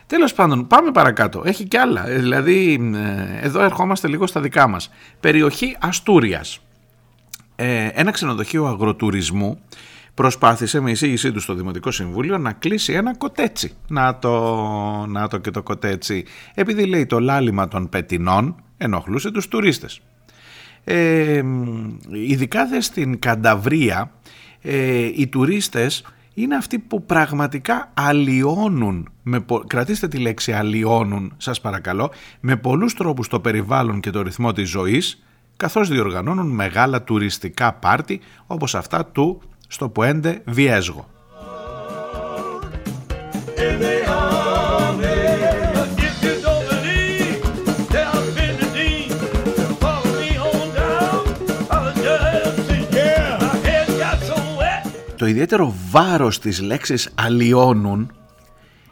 Τέλος πάντων, πάμε παρακάτω. Έχει και άλλα. Ε, δηλαδή, ε, εδώ ερχόμαστε λίγο στα δικά μας. Περιοχή Αστούριας. Ε, ένα ξενοδοχείο αγροτουρισμού προσπάθησε με εισήγησή του στο Δημοτικό Συμβούλιο να κλείσει ένα κοτέτσι. Να το, να το και το κοτέτσι. Επειδή λέει το λάλημα των πετινών ενοχλούσε τους τουρίστες. Ε, ειδικά δε στην Κανταβρία ε, οι τουρίστες είναι αυτοί που πραγματικά αλλοιώνουν, με, κρατήστε τη λέξη αλλοιώνουν σας παρακαλώ, με πολλούς τρόπους το περιβάλλον και το ρυθμό της ζωής καθώς διοργανώνουν μεγάλα τουριστικά πάρτι όπως αυτά του στο Πουέντε Βιέσγο. Ιδιαίτερο βάρος της λέξης αλλοιώνουν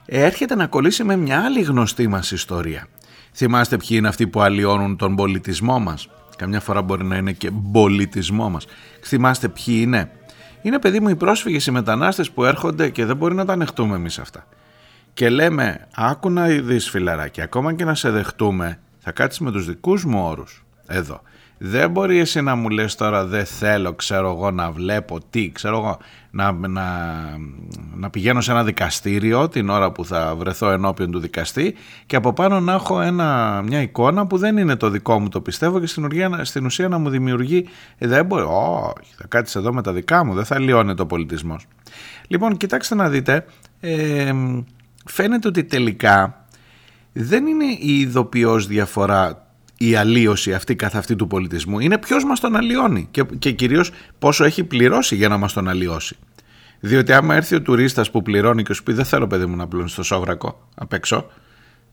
έρχεται να κολλήσει με μια άλλη γνωστή μας ιστορία. Θυμάστε ποιοι είναι αυτοί που αλλοιώνουν τον πολιτισμό μας; Καμιά φορά μπορεί να είναι και πολιτισμό μας. Θυμάστε ποιοι είναι; Είναι παιδί μου οι πρόσφυγες, οι μετανάστες που έρχονται και δεν μπορεί να τα ανεχτούμε εμείς αυτά. Και λέμε, άκου να δεις φιλαράκι, ακόμα και να σε δεχτούμε, θα κάτσεις με τους δικούς μου όρους. Εδώ. Δεν μπορεί εσύ να μου λες τώρα δεν θέλω ξέρω εγώ να βλέπω τι ξέρω εγώ να, να, να πηγαίνω σε ένα δικαστήριο την ώρα που θα βρεθώ ενώπιον του δικαστή και από πάνω να έχω ένα, μια εικόνα που δεν είναι το δικό μου το πιστεύω και στην, ουσία, στην ουσία να μου δημιουργεί ε, δεν μπορεί, όχι θα κάτσεις εδώ με τα δικά μου δεν θα λιώνεται ο πολιτισμός. Λοιπόν κοιτάξτε να δείτε ε, φαίνεται ότι τελικά δεν είναι η ειδοποιώς διαφορά η αλλίωση αυτή καθ' αυτή του πολιτισμού είναι ποιος μας τον αλλοιώνει και, και κυρίως πόσο έχει πληρώσει για να μας τον αλλοιώσει. Διότι άμα έρθει ο τουρίστας που πληρώνει και σου πει δεν θέλω παιδί μου να πλώνει στο σόβρακο απ' έξω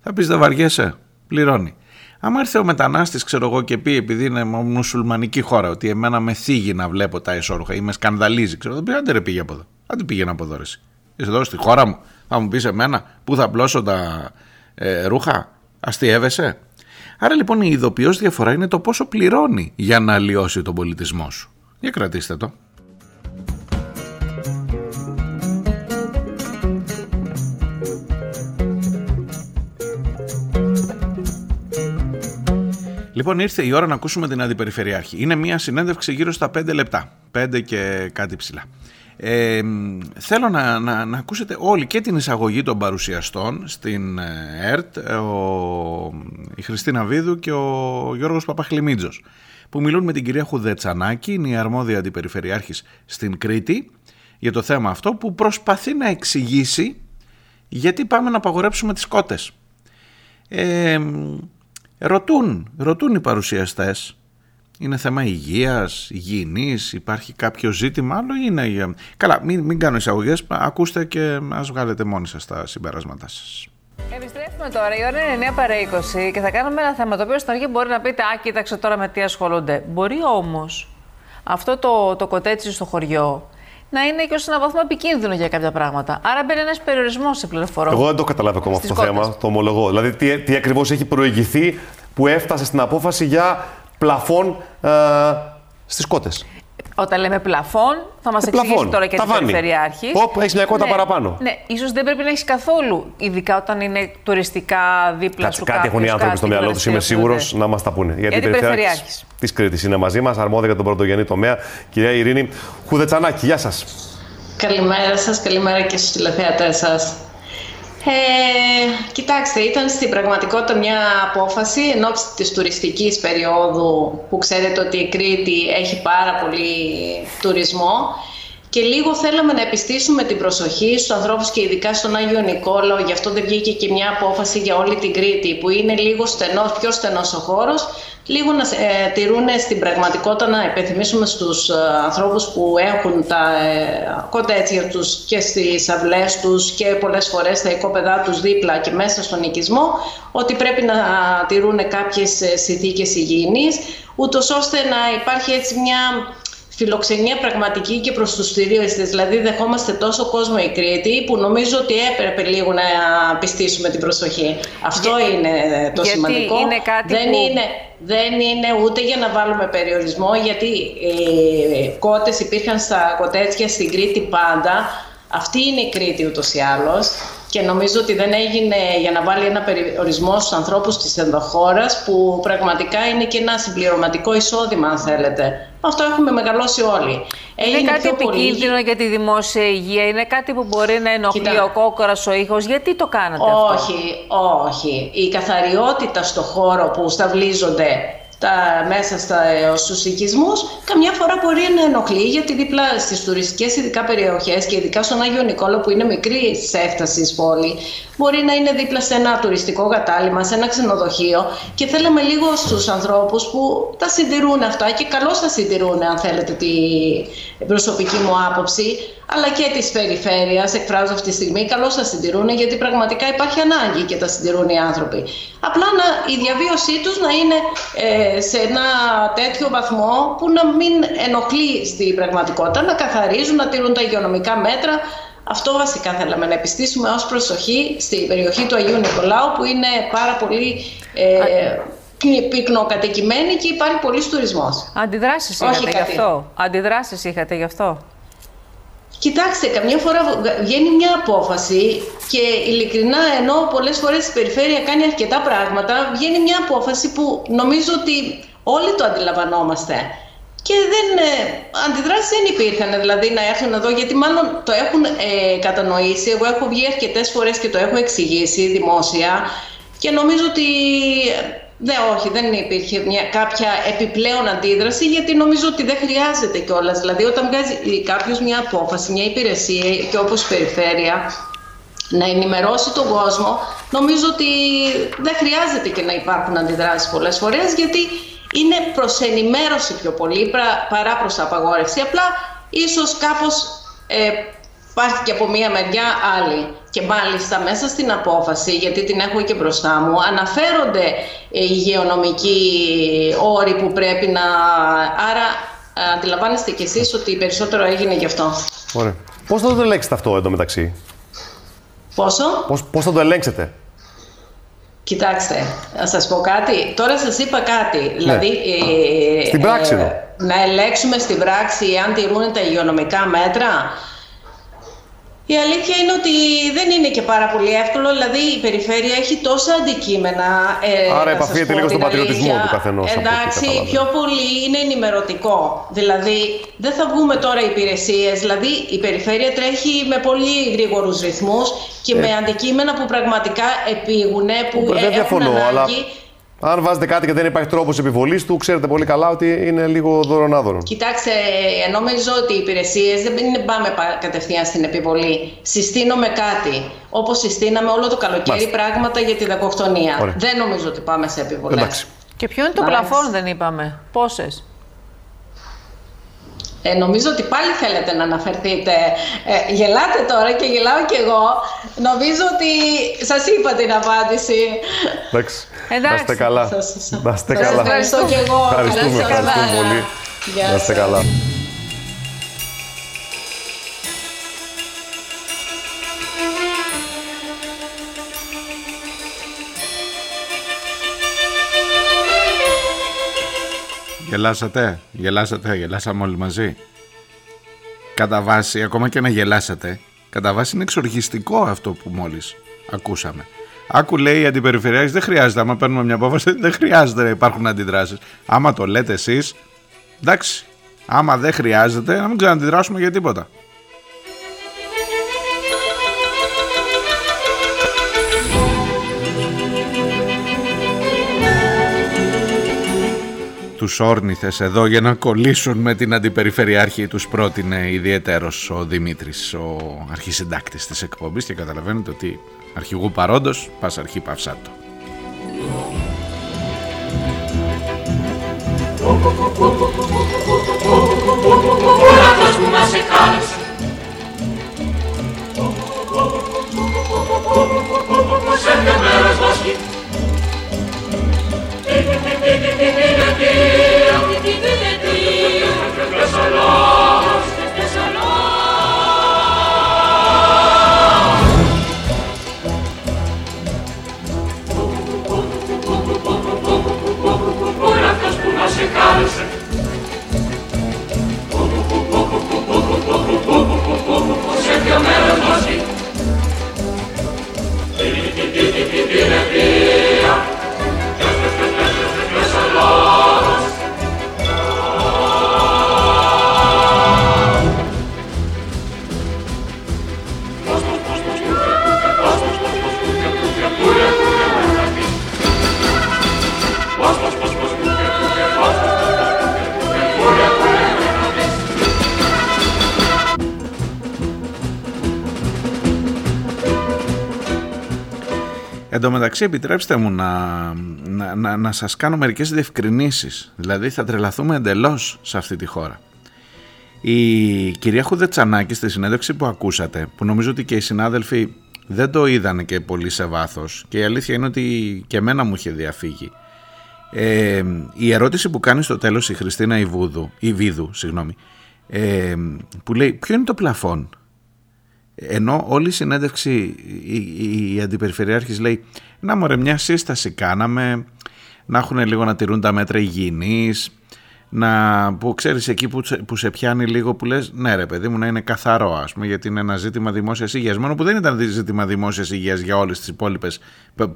θα πεις δεν βαριέσαι, πληρώνει. Άμα έρθει ο μετανάστης, ξέρω εγώ, και πει επειδή είναι μουσουλμανική χώρα, ότι εμένα με θίγει να βλέπω τα εσόρουχα ή με σκανδαλίζει, ξέρω, δεν πει άντε ρε πήγε από εδώ. Άντε πήγαινε από εδώ, εσύ. Είσαι εδώ στη χώρα μου, θα μου πεις εμένα πού θα πλώσω τα ε, ρούχα, αστείευεσαι. Άρα λοιπόν η ειδοποιώς διαφορά είναι το πόσο πληρώνει για να αλλοιώσει τον πολιτισμό σου. Για κρατήστε το. Λοιπόν, ήρθε η ώρα να ακούσουμε την Αντιπεριφερειάρχη. Είναι μια συνέντευξη γύρω στα 5 λεπτά. 5 και κάτι ψηλά. Ε, θέλω να, να, να, ακούσετε όλοι και την εισαγωγή των παρουσιαστών στην ε, ΕΡΤ, ο, η Χριστίνα Βίδου και ο Γιώργος Παπαχλημίτζος που μιλούν με την κυρία Χουδετσανάκη, είναι η αρμόδια αντιπεριφερειάρχης στην Κρήτη για το θέμα αυτό που προσπαθεί να εξηγήσει γιατί πάμε να απαγορέψουμε τις κότες. Ε, ρωτούν, ρωτούν οι παρουσιαστές είναι θέμα υγείας, υγιεινής, υπάρχει κάποιο ζήτημα άλλο ή είναι... Καλά, μην, μην κάνω εισαγωγές, ακούστε και ας βγάλετε μόνοι σας τα συμπεράσματά σας. Επιστρέφουμε τώρα. Η ώρα είναι 9 παρα 20 και θα κάνουμε ένα θέμα το οποίο στην αρχή μπορεί να πείτε Α, κοίταξε τώρα με τι ασχολούνται. Μπορεί όμως αυτό το, το κοτέτσι στο χωριό να είναι και ως ένα βαθμό επικίνδυνο για κάποια πράγματα. Άρα μπαίνει ένας περιορισμός σε πληροφορία. Εγώ δεν το καταλάβω ακόμα αυτό το θέμα, το ομολογώ. Δηλαδή, τι, τι ακριβώς έχει προηγηθεί που έφτασε στην απόφαση για πλαφών ε, στις κότες. Όταν λέμε πλαφόν, θα μας ε, εξηγήσει τώρα και την Περιφερειάρχη. Οπ, έχεις μια κότα ναι, παραπάνω. Ναι, ίσως δεν πρέπει να έχεις καθόλου. Ειδικά όταν είναι τουριστικά δίπλα Κάτι, σου. Κάτι έχουν οι άνθρωποι στο μυαλό τους, είμαι σίγουρος να μας τα πούνε. Γιατί η Περιφερειάρχη της Κρήτης είναι μαζί μας, αρμόδια για τον πρωτογενή τομέα, κυρία Ειρήνη Χουδετσανάκη. Γεια σας. Καλημέρα σας, καλημέρα και στους τηλεθεατές σας. Ε, κοιτάξτε, ήταν στην πραγματικότητα μια απόφαση εν ώψη της τουριστικής περίοδου που ξέρετε ότι η Κρήτη έχει πάρα πολύ τουρισμό και λίγο θέλαμε να επιστήσουμε την προσοχή στους ανθρώπους και ειδικά στον Άγιο Νικόλαο, γι' αυτό δεν βγήκε και μια απόφαση για όλη την Κρήτη που είναι λίγο στενός, πιο στενός ο χώρος. Λίγο να ε, τηρούν στην πραγματικότητα να υπενθυμίσουμε στους ε, ανθρώπους που έχουν τα ε, κοτέτσια τους και στις αυλές τους και πολλές φορές τα οικόπεδά τους δίπλα και μέσα στον οικισμό ότι πρέπει να τηρούν κάποιες ε, συνθήκες υγιεινής ούτως ώστε να υπάρχει έτσι μια φιλοξενία πραγματική και προς τους θηρίωιστες. Δηλαδή δεχόμαστε τόσο κόσμο η Κρήτη που νομίζω ότι έπρεπε λίγο να πιστήσουμε την προσοχή. Αυτό είναι το γιατί σημαντικό. Είναι κάτι δεν, που... είναι, δεν είναι ούτε για να βάλουμε περιορισμό γιατί οι κότες υπήρχαν στα κοτέτσια στην Κρήτη πάντα. Αυτή είναι η Κρήτη ούτως ή άλλως και νομίζω ότι δεν έγινε για να βάλει ένα περιορισμό στους ανθρώπους της ενδοχώρας που πραγματικά είναι και ένα συμπληρωματικό εισόδημα αν θέλετε. Αυτό έχουμε μεγαλώσει όλοι. Είναι κάτι επικίνδυνο πολύ... για τη δημόσια υγεία, είναι κάτι που μπορεί να ενοχλεί Κοίτα... ο κόκορας, ο ήχος. Γιατί το κάνατε όχι, αυτό; Όχι, όχι. Η καθαριότητα στο χώρο που σταυλίζονται τα, μέσα στα, στους οικισμούς, καμιά φορά μπορεί να ενοχλεί γιατί δίπλα στις τουριστικές ειδικά περιοχές και ειδικά στον Άγιο Νικόλο που είναι μικρή σε έφταση πόλη, μπορεί να είναι δίπλα σε ένα τουριστικό κατάλημα, σε ένα ξενοδοχείο και θέλαμε λίγο στους ανθρώπους που τα συντηρούν αυτά και καλώς τα συντηρούν αν θέλετε την προσωπική μου άποψη αλλά και της περιφέρειας, εκφράζω αυτή τη στιγμή, καλώς τα συντηρούν γιατί πραγματικά υπάρχει ανάγκη και τα συντηρούν οι άνθρωποι. Απλά να, η διαβίωσή τους να είναι ε, σε ένα τέτοιο βαθμό που να μην ενοχλεί στην πραγματικότητα, να καθαρίζουν, να τηρούν τα υγειονομικά μέτρα, αυτό βασικά θέλαμε να επιστήσουμε ως προσοχή στην περιοχή του Αγίου Νικολάου που είναι πάρα πολύ ε, πυκνοκατοικημένη και υπάρχει πολύ τουρισμός. Αντιδράσεις είχατε γι' αυτό; Αντιδράσεις είχατε γι' αυτό; Κοιτάξτε, καμιά φορά βγαίνει μια απόφαση και ειλικρινά ενώ πολλές φορές η περιφέρεια κάνει αρκετά πράγματα, βγαίνει μια απόφαση που νομίζω ότι όλοι το αντιλαμβανόμαστε. Και δεν, ε, αντιδράσεις δεν υπήρχαν, δηλαδή να έρθουν εδώ, γιατί μάλλον το έχουν ε, κατανοήσει. Εγώ έχω βγει αρκετές φορές και το έχω εξηγήσει δημόσια και νομίζω ότι δεν, όχι, δεν υπήρχε μια, κάποια επιπλέον αντίδραση, γιατί νομίζω ότι δεν χρειάζεται κιόλας. Δηλαδή, όταν βγάζει κάποιος μια απόφαση, μια υπηρεσία και όπως η περιφέρεια, να ενημερώσει τον κόσμο, νομίζω ότι δεν χρειάζεται και να υπάρχουν αντιδράσεις πολλές φορές, γιατί είναι προς ενημέρωση πιο πολύ παρά προς απαγόρευση. Απλά ίσως κάπως ε, υπάρχει και από μία μεριά άλλη. Και μάλιστα μέσα στην απόφαση, γιατί την έχω και μπροστά μου, αναφέρονται οι υγειονομικοί όροι που πρέπει να... Άρα αντιλαμβάνεστε κι εσείς ότι περισσότερο έγινε γι' αυτό. Ωραία. Πώς θα το ελέγξετε αυτό εντωμεταξύ. Πόσο; Πώς, πώς θα το ελέγξετε; Κοιτάξτε, να σας πω κάτι. Τώρα σας είπα κάτι. Ναι. Δηλαδή, ε, στην πράξη ε, να ελέγξουμε στην πράξη αν τηρούν τα υγειονομικά μέτρα. Η αλήθεια είναι ότι δεν είναι και πάρα πολύ εύκολο, δηλαδή η περιφέρεια έχει τόσα αντικείμενα. Ε, Άρα επαφείται λίγο στον πατριωτισμό του καθενός. Εντάξει, πιο πολύ είναι ενημερωτικό. Δηλαδή δεν θα βγούμε τώρα υπηρεσίες. Δηλαδή η περιφέρεια τρέχει με πολύ γρήγορους ρυθμούς και ε. με αντικείμενα που πραγματικά επίγουν, που δεν έχουν ανάγκη. Αν βάζετε κάτι και δεν υπάρχει τρόπος επιβολής του, ξέρετε πολύ καλά ότι είναι λίγο δωρονάδωρο. Κοιτάξτε, νομίζω ότι οι υπηρεσίες δεν είναι πάμε κατευθείαν στην επιβολή. Συστήνουμε κάτι. Όπως συστήναμε όλο το καλοκαίρι πράγματα για τη δακοκτονία. Δεν νομίζω ότι πάμε σε επιβολές. Και ποιο είναι το πλαφόν, δεν είπαμε. Πόσες; Ε, νομίζω ότι πάλι θέλετε να αναφερθείτε. Ε, γελάτε τώρα και γελάω κι εγώ. Νομίζω ότι σας είπα την απάντηση. Εντάξει. Να είστε καλά. Να είστε καλά. Ευχαριστώ κι εγώ. Ευχαριστούμε, ευχαριστούμε πολύ. Να είστε καλά. Γελάσατε, γελάσατε, γελάσαμε όλοι μαζί; Κατά βάση, ακόμα και να γελάσατε, κατά βάση είναι εξοργιστικό αυτό που μόλις ακούσαμε. Άκου λέει η αντιπεριφερειάρχης δεν χρειάζεται, άμα παίρνουμε μια απόφαση δεν χρειάζεται να υπάρχουν αντιδράσεις. Άμα το λέτε εσείς, εντάξει, άμα δεν χρειάζεται να μην ξαναντιδράσουμε για τίποτα. Τους όρνηθες εδώ για να κολλήσουν με την αντιπεριφερειάρχη τους πρότεινε ιδιαίτερος ο Δημήτρης, ο αρχισυντάκτης της εκπομπής και καταλαβαίνετε ότι αρχηγού παρόντος, πας αρχή παυσάτο. Σε Εν τω μεταξύ επιτρέψτε μου να, να, να, να σας κάνω μερικές διευκρινήσεις. Δηλαδή θα τρελαθούμε εντελώς σε αυτή τη χώρα. Η κυρία Χουδετσανάκη στη συνέντευξη που ακούσατε, που νομίζω ότι και οι συνάδελφοι δεν το είδαν και πολύ σε βάθος και η αλήθεια είναι ότι και εμένα μου είχε διαφύγει. Ε, η ερώτηση που κάνει στο τέλος η Χριστίνα Ιβούδου, Ιβίδου, συγγνώμη, ε, που λέει ποιο είναι το πλαφόν ενώ όλη η συνέντευξη η, η αντιπεριφερειάρχης λέει να μωρέ μια σύσταση κάναμε να έχουν λίγο να τηρούν τα μέτρα υγιεινής να, που ξέρεις εκεί που, που σε πιάνει λίγο που λες ναι ρε παιδί μου να είναι καθαρό ας πούμε γιατί είναι ένα ζήτημα δημόσιας υγείας μόνο που δεν ήταν ζήτημα δημόσιας υγείας για όλες τις υπόλοιπες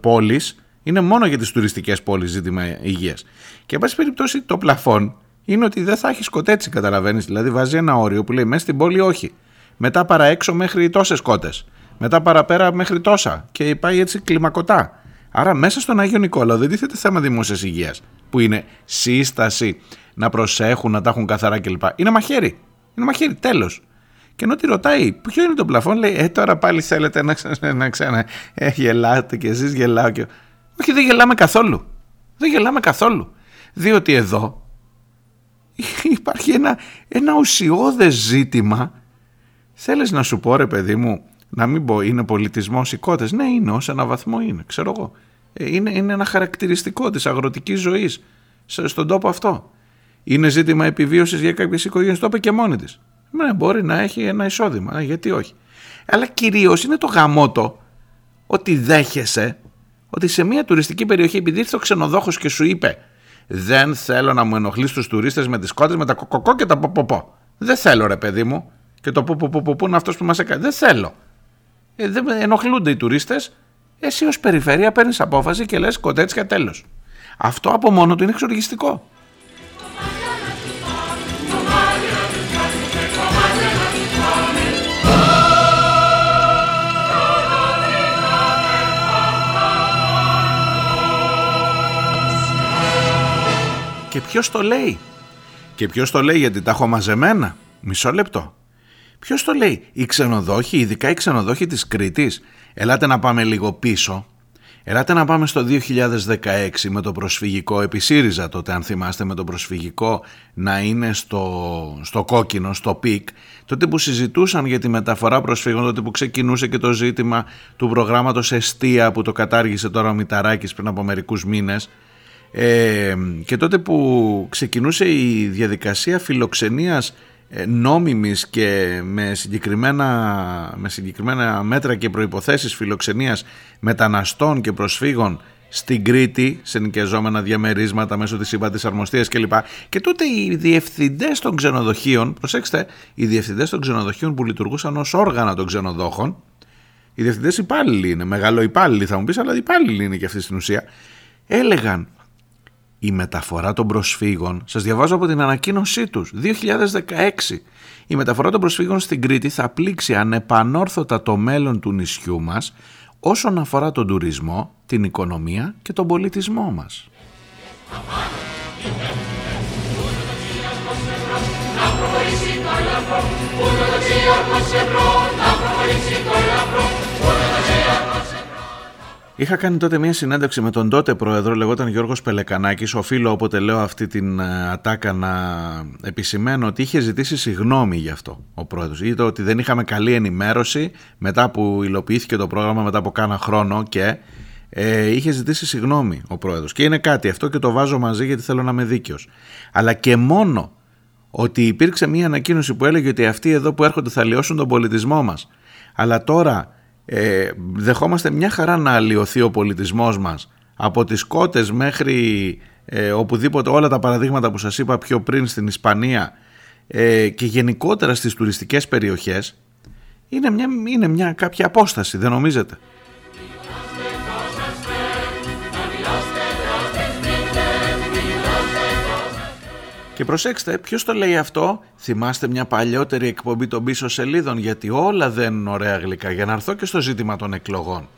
πόλεις είναι μόνο για τις τουριστικές πόλεις ζήτημα υγείας. Και εν πάση περιπτώσει το πλαφόν είναι ότι δεν θα έχει κοτέτσι καταλαβαίνεις. Δηλαδή βάζει ένα όριο που λέει μέσα στην πόλη όχι μετά παραέξω μέχρι τόσες κότες. Μετά παραπέρα μέχρι τόσα. Και πάει έτσι κλιμακωτά. Άρα μέσα στον Άγιο Νικόλαο δεν τίθεται θέμα δημόσιας υγείας. Που είναι σύσταση να προσέχουν, να τα έχουν καθαρά κλπ. Είναι μαχαίρι. Είναι μαχαίρι, τέλος. Και ενώ τη ρωτάει, ποιο είναι το πλαφόν, λέει, Ε, τώρα πάλι θέλετε να, ξανα, να ξανα, ε, γελάτε και εσείς γελάω. Και... Όχι, δεν γελάμε καθόλου. Δεν γελάμε καθόλου. Διότι εδώ υπάρχει ένα, ένα ουσιώδες ζήτημα Θέλεις να σου πω ρε παιδί μου, να μην πω είναι πολιτισμός οι κότες; Ναι είναι, ως ένα βαθμό είναι, ξέρω εγώ. Ε, είναι, είναι ένα χαρακτηριστικό της αγροτικής ζωής στον τόπο αυτό. Είναι ζήτημα επιβίωσης για κάποιες οικογένειες, το είπε και μόνη της. Ναι, μπορεί να έχει ένα εισόδημα, ε, γιατί όχι. Αλλά κυρίως είναι το γαμότο ότι δέχεσαι ότι σε μια τουριστική περιοχή επειδή ήρθε ο ξενοδόχος και σου είπε δεν θέλω να μου ενοχλείς τους τουρίστες με τις κότες, με τα κοκοκό και τα ποποπό. Δεν θέλω ρε παιδί μου και το που που που που, που είναι αυτός που μας έκανε. Δεν θέλω. Ε, δεν ενοχλούνται οι τουρίστες. Εσύ ως περιφέρεια παίρνεις απόφαση και λες κοτέτσια τέλος. Αυτό από μόνο του είναι εξοργιστικό. Και ποιος το λέει; Και ποιος το λέει γιατί τα έχω μαζεμένα; Μισό λεπτό. Ποιος το λέει, οι ξενοδόχοι, ειδικά οι ξενοδόχοι της Κρήτης. Ελάτε να πάμε λίγο πίσω. Ελάτε να πάμε στο 2016 με το προσφυγικό, επί ΣΥΡΙΖΑ τότε αν θυμάστε με το προσφυγικό να είναι στο, στο κόκκινο, στο peak, τότε που συζητούσαν για τη μεταφορά προσφύγων, τότε που ξεκινούσε και το ζήτημα του προγράμματος Εστία που το κατάργησε τώρα ο Μηταράκης πριν από μερικούς μήνες, ε, και τότε που ξεκινούσε η διαδικασία φιλοξενίας ε, νόμιμης και με συγκεκριμένα, με συγκεκριμένα μέτρα και προϋποθέσεις φιλοξενίας μεταναστών και προσφύγων στην Κρήτη, σε νοικιαζόμενα διαμερίσματα μέσω της ΥΠΑ της Αρμοστίας κλπ. Και τότε οι διευθυντές των ξενοδοχείων, προσέξτε, οι διευθυντές των ξενοδοχείων που λειτουργούσαν ως όργανα των ξενοδόχων, οι διευθυντές υπάλληλοι είναι, μεγάλο υπάλληλοι θα μου πεις, αλλά υπάλληλοι είναι και αυτή στην ουσία, έλεγαν η μεταφορά των προσφύγων, σας διαβάζω από την ανακοίνωσή τους, 2016. Η μεταφορά των προσφύγων στην Κρήτη θα πλήξει ανεπανόρθωτα το μέλλον του νησιού μας όσον αφορά τον τουρισμό, την οικονομία και τον πολιτισμό μας. Είχα κάνει τότε μια συνέντευξη με τον τότε πρόεδρο, λεγόταν Γιώργος Πελεκανάκης. Οφείλω όποτε λέω αυτή την ε, ατάκα να επισημαίνω ότι είχε ζητήσει συγγνώμη γι' αυτό ο πρόεδρος. Είδε ότι δεν είχαμε καλή ενημέρωση μετά που υλοποιήθηκε το πρόγραμμα μετά από κάνα χρόνο και ε, είχε ζητήσει συγγνώμη ο πρόεδρος. Και είναι κάτι αυτό και το βάζω μαζί γιατί θέλω να είμαι δίκαιος. Αλλά και μόνο ότι υπήρξε μια ανακοίνωση που έλεγε ότι αυτοί εδώ που έρχονται θα λιώσουν τον πολιτισμό μας. Αλλά τώρα ε, δεχόμαστε μια χαρά να αλλοιωθεί ο πολιτισμός μας από τις κότες μέχρι ε, οπουδήποτε όλα τα παραδείγματα που σας είπα πιο πριν στην Ισπανία ε, και γενικότερα στις τουριστικές περιοχές είναι μια, είναι μια κάποια απόσταση δεν νομίζετε; Και προσέξτε, ποιος το λέει αυτό, θυμάστε μια παλιότερη εκπομπή των πίσω σελίδων, γιατί όλα δεν είναι ωραία γλυκά. Για να έρθω και στο ζήτημα των εκλογών.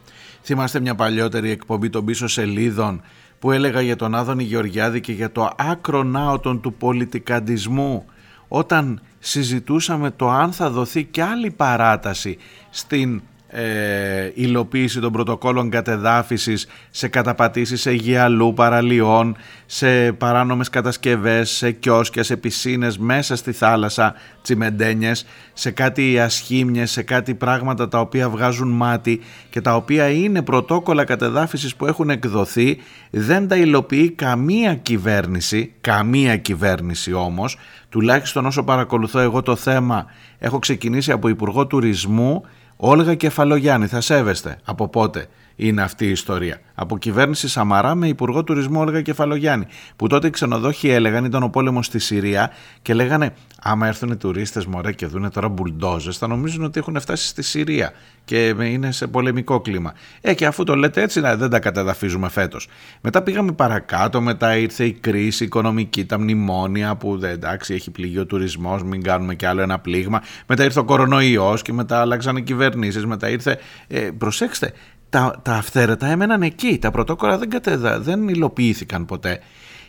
Θυμάστε μια παλιότερη εκπομπή των πίσω σελίδων που έλεγα για τον Άδωνη Γεωργιάδη και για το άκρο νάωτον του πολιτικαντισμού; Όταν συζητούσαμε το αν θα δοθεί και άλλη παράταση στην ε, υλοποίηση των πρωτοκόλων κατεδάφισης, σε καταπατήσεις Αιγιαλού, παραλιών, σε παράνομες κατασκευές, σε κιόσκια, σε πισίνες, μέσα στη θάλασσα, τσιμεντένιες, σε κάτι ασχήμιες, σε κάτι πράγματα τα οποία βγάζουν μάτι και τα οποία είναι πρωτόκολλα κατεδάφισης που έχουν εκδοθεί, δεν τα υλοποιεί καμία κυβέρνηση, καμία κυβέρνηση όμως, τουλάχιστον όσο παρακολουθώ εγώ το θέμα, έχω ξεκινήσει από Υπουργό Τουρισμού Όλγα Κεφαλογιάννη, θα σέβεστε. Από πότε; Είναι αυτή η ιστορία. Από κυβέρνηση Σαμαρά με Υπουργό Τουρισμού Όλγα Κεφαλογιάννη. Που τότε οι ξενοδόχοι έλεγαν, ήταν ο πόλεμος στη Συρία και λέγανε άμα έρθουν οι τουρίστες μωρέ και δούνε τώρα μπουλντόζες θα νομίζουν ότι έχουν φτάσει στη Συρία και είναι σε πολεμικό κλίμα. Ε και αφού το λέτε έτσι να, δεν τα καταδαφίζουμε φέτος. Μετά πήγαμε παρακάτω, μετά ήρθε η κρίση οικονομική, τα μνημόνια που δεν, εντάξει έχει πληγεί ο τουρισμός, μην κάνουμε κι άλλο ένα πλήγμα. Μετά ήρθε ο κορονοϊός και μετά άλλαξαν οι κυβερνήσεις, μετά ήρθε... Ε, προσέξτε, τα, τα αυθαίρετα έμεναν εκεί, τα πρωτόκολλα δεν, κατεδα, δεν υλοποιήθηκαν ποτέ.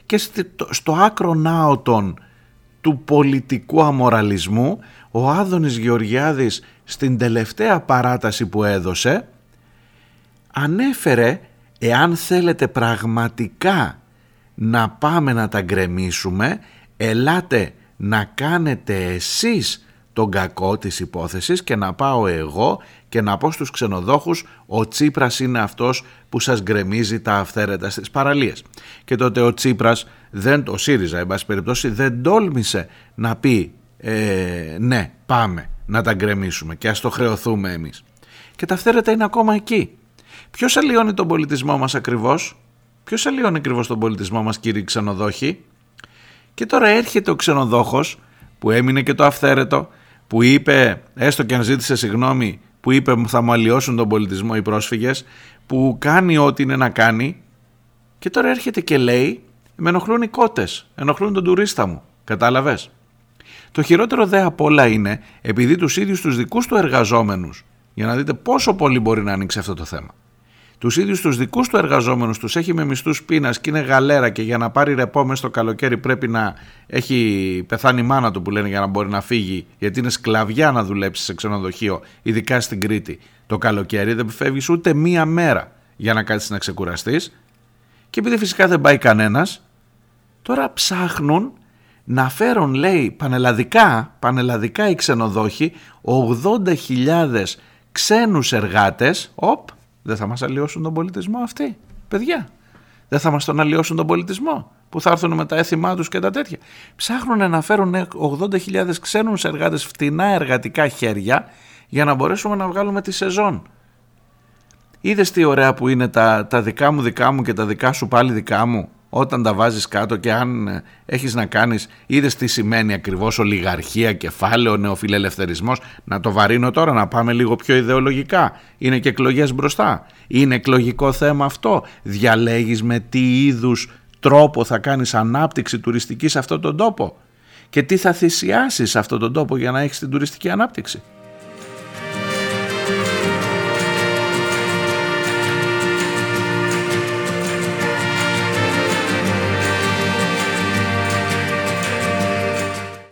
Και στο άκρο νάωτον του πολιτικού αμοραλισμού ο Άδωνης Γεωργιάδης στην τελευταία παράταση που έδωσε ανέφερε εάν θέλετε πραγματικά να πάμε να τα γκρεμίσουμε ελάτε να κάνετε εσείς τον κακό της υπόθεσης και να πάω εγώ και να πω στους ξενοδόχους ο Τσίπρας είναι αυτός που σας γκρεμίζει τα αυθαίρετα στις παραλίες. Και τότε ο Τσίπρας, δεν, ο ΣΥΡΙΖΑ εν πάση περιπτώσει, δεν τόλμησε να πει ε, ναι πάμε να τα γκρεμίσουμε και ας το χρεωθούμε εμείς. Και τα αυθαίρετα είναι ακόμα εκεί. Ποιος αλλοιώνει τον πολιτισμό μας ακριβώς, ποιος αλλοιώνει ακριβώς τον πολιτισμό μας κύριοι ξενοδόχοι; Και τώρα έρχεται ο ξενοδόχος που έμεινε και το αυθαίρετο, που είπε, έστω και αν ζήτησε συγγνώμη, που είπε θα μου αλλοιώσουν τον πολιτισμό οι πρόσφυγες, που κάνει ό,τι είναι να κάνει και τώρα έρχεται και λέει με ενοχλούν οι κότες, ενοχλούν τον τουρίστα μου, κατάλαβες; Το χειρότερο δε απ' όλα είναι επειδή τους ίδιους τους δικούς του εργαζόμενους, για να δείτε πόσο πολύ μπορεί να ανοίξει αυτό το θέμα, τους ίδιους τους δικούς του εργαζόμενους τους έχει με μισθούς πείνας και είναι γαλέρα και για να πάρει ρεπό μέσα στο καλοκαίρι πρέπει να έχει πεθάνει η μάνα του που λένε για να μπορεί να φύγει γιατί είναι σκλαβιά να δουλέψει σε ξενοδοχείο ειδικά στην Κρήτη. Το καλοκαίρι δεν φεύγεις ούτε μία μέρα για να κάτσεις να ξεκουραστείς. Και επειδή φυσικά δεν πάει κανένας τώρα ψάχνουν να φέρουν λέει πανελλαδικά, πανελλαδικά οι ξενοδόχοι 80.000 ξένους εργάτες οπ, δεν θα μας αλλοιώσουν τον πολιτισμό αυτοί, παιδιά. Δεν θα μας τον αλλοιώσουν τον πολιτισμό που θα έρθουν με τα έθιμά τους και τα τέτοια. Ψάχνουν να φέρουν 80.000 ξένους εργάτες φτηνά εργατικά χέρια για να μπορέσουμε να βγάλουμε τη σεζόν. Είδες τι ωραία που είναι τα, τα δικά μου δικά μου και τα δικά σου πάλι δικά μου; Όταν τα βάζεις κάτω και αν ε, έχεις να κάνεις είδες τι σημαίνει ακριβώς ολιγαρχία, κεφάλαιο, νεοφιλελευθερισμός να το βαρύνω τώρα να πάμε λίγο πιο ιδεολογικά. Είναι και εκλογές μπροστά. Είναι εκλογικό θέμα αυτό. Διαλέγεις με τι είδους τρόπο θα κάνεις ανάπτυξη τουριστική σε αυτόν τον τόπο. Και τι θα θυσιάσεις σε αυτόν τον τόπο για να έχεις την τουριστική ανάπτυξη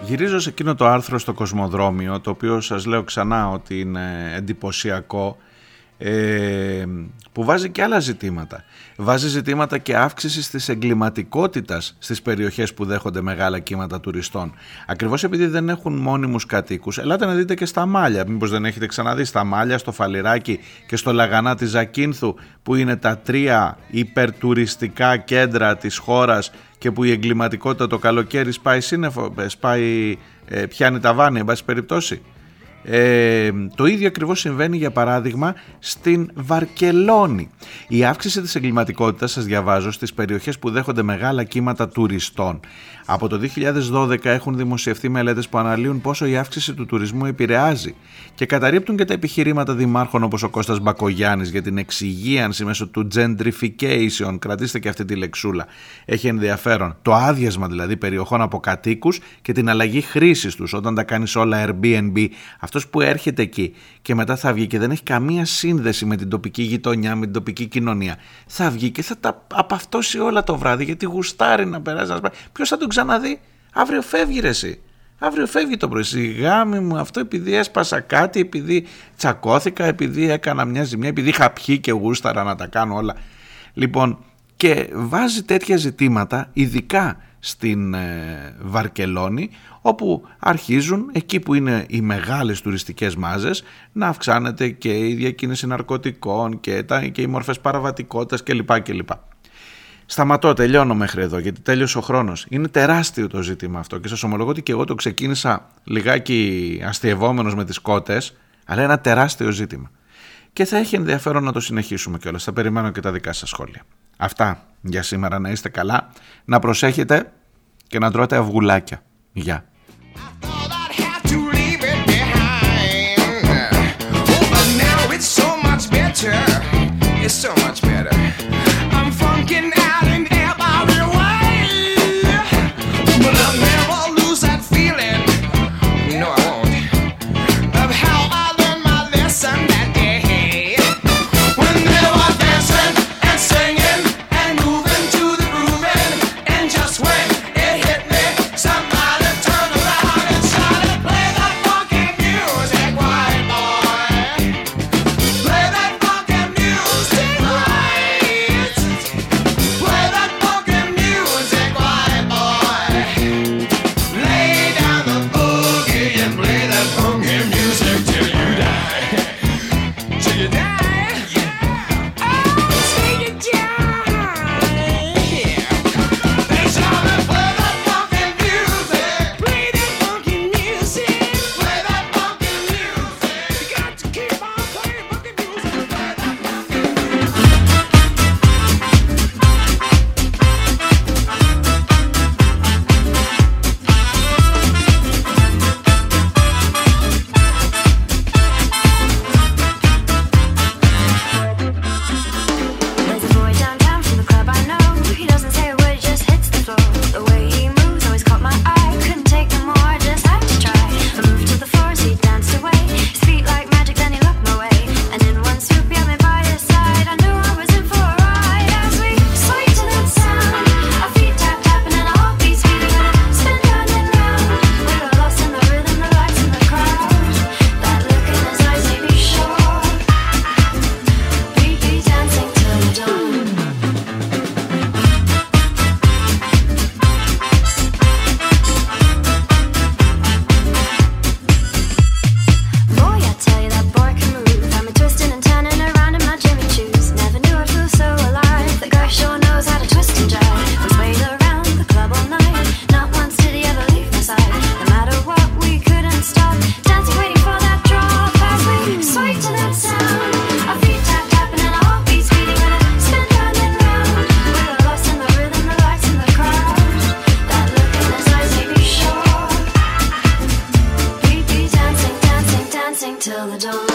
Γυρίζω σε εκείνο το άρθρο στο Κοσμοδρόμιο, το οποίο σας λέω ξανά ότι είναι εντυπωσιακό, ε, που βάζει και άλλα ζητήματα. Βάζει ζητήματα και αύξησης της εγκληματικότητας στις περιοχές που δέχονται μεγάλα κύματα τουριστών. Ακριβώς επειδή δεν έχουν μόνιμους κατοίκους, ελάτε να δείτε και στα Μάλια. Μήπως δεν έχετε ξαναδεί στα Μάλια, στο Φαλιράκι και στο Λαγανά της Ζακίνθου, που είναι τα τρία υπερτουριστικά κέντρα της χώρας και που η εγκληματικότητα το καλοκαίρι σπάει σύννεφο, σπάει, ε, πιάνει τα βάνη, εν πάση περιπτώσει. Ε, το ίδιο ακριβώς συμβαίνει για παράδειγμα στην Βαρκελόνη. Η αύξηση της εγκληματικότητας σας διαβάζω στις περιοχές που δέχονται μεγάλα κύματα τουριστών. Από το 2012 έχουν δημοσιευθεί μελέτες που αναλύουν πόσο η αύξηση του τουρισμού επηρεάζει και καταρρύπτουν και τα επιχειρήματα δημάρχων όπως ο Κώστας Μπακογιάννης για την εξυγίανση μέσω του gentrification, κρατήστε και αυτή τη λεξούλα, έχει ενδιαφέρον. Το άδειασμα δηλαδή περιοχών από κατοίκους και την αλλαγή χρήσης τους όταν τα κάνεις όλα Airbnb αυτός που έρχεται εκεί και μετά θα βγει και δεν έχει καμία σύνδεση με την τοπική γειτονιά, με την τοπική κοινωνία, θα βγει και θα τα απαυτώσει όλα το βράδυ γιατί γουστάρει να περάσει. Ποιος θα τον ξαναδεί, αύριο φεύγει ρε εσύ. Αύριο φεύγει το πρωί. Σιγά μου αυτό επειδή έσπασα κάτι, επειδή τσακώθηκα, επειδή έκανα μια ζημιά, επειδή είχα πιει και γούσταρα να τα κάνω όλα. Λοιπόν, και βάζει τέτοια ζητήματα, ειδικά στην ε, Βαρκελόνη, όπου αρχίζουν εκεί που είναι οι μεγάλες τουριστικές μάζες να αυξάνεται και η διακίνηση ναρκωτικών και, τα, και οι μορφές παραβατικότητας κλπ. κλπ. Σταματώ, τελειώνω μέχρι εδώ γιατί τέλειωσε ο χρόνος. Είναι τεράστιο το ζήτημα αυτό και σας ομολογώ ότι και εγώ το ξεκίνησα λιγάκι αστειευόμενος με τις κότες, αλλά είναι ένα τεράστιο ζήτημα. Και θα έχει ενδιαφέρον να το συνεχίσουμε κιόλας. Θα περιμένω και τα δικά σας σχόλια. Αυτά για σήμερα. Να είστε καλά, να προσέχετε και να τρώτε αυγουλάκια. Γεια. don't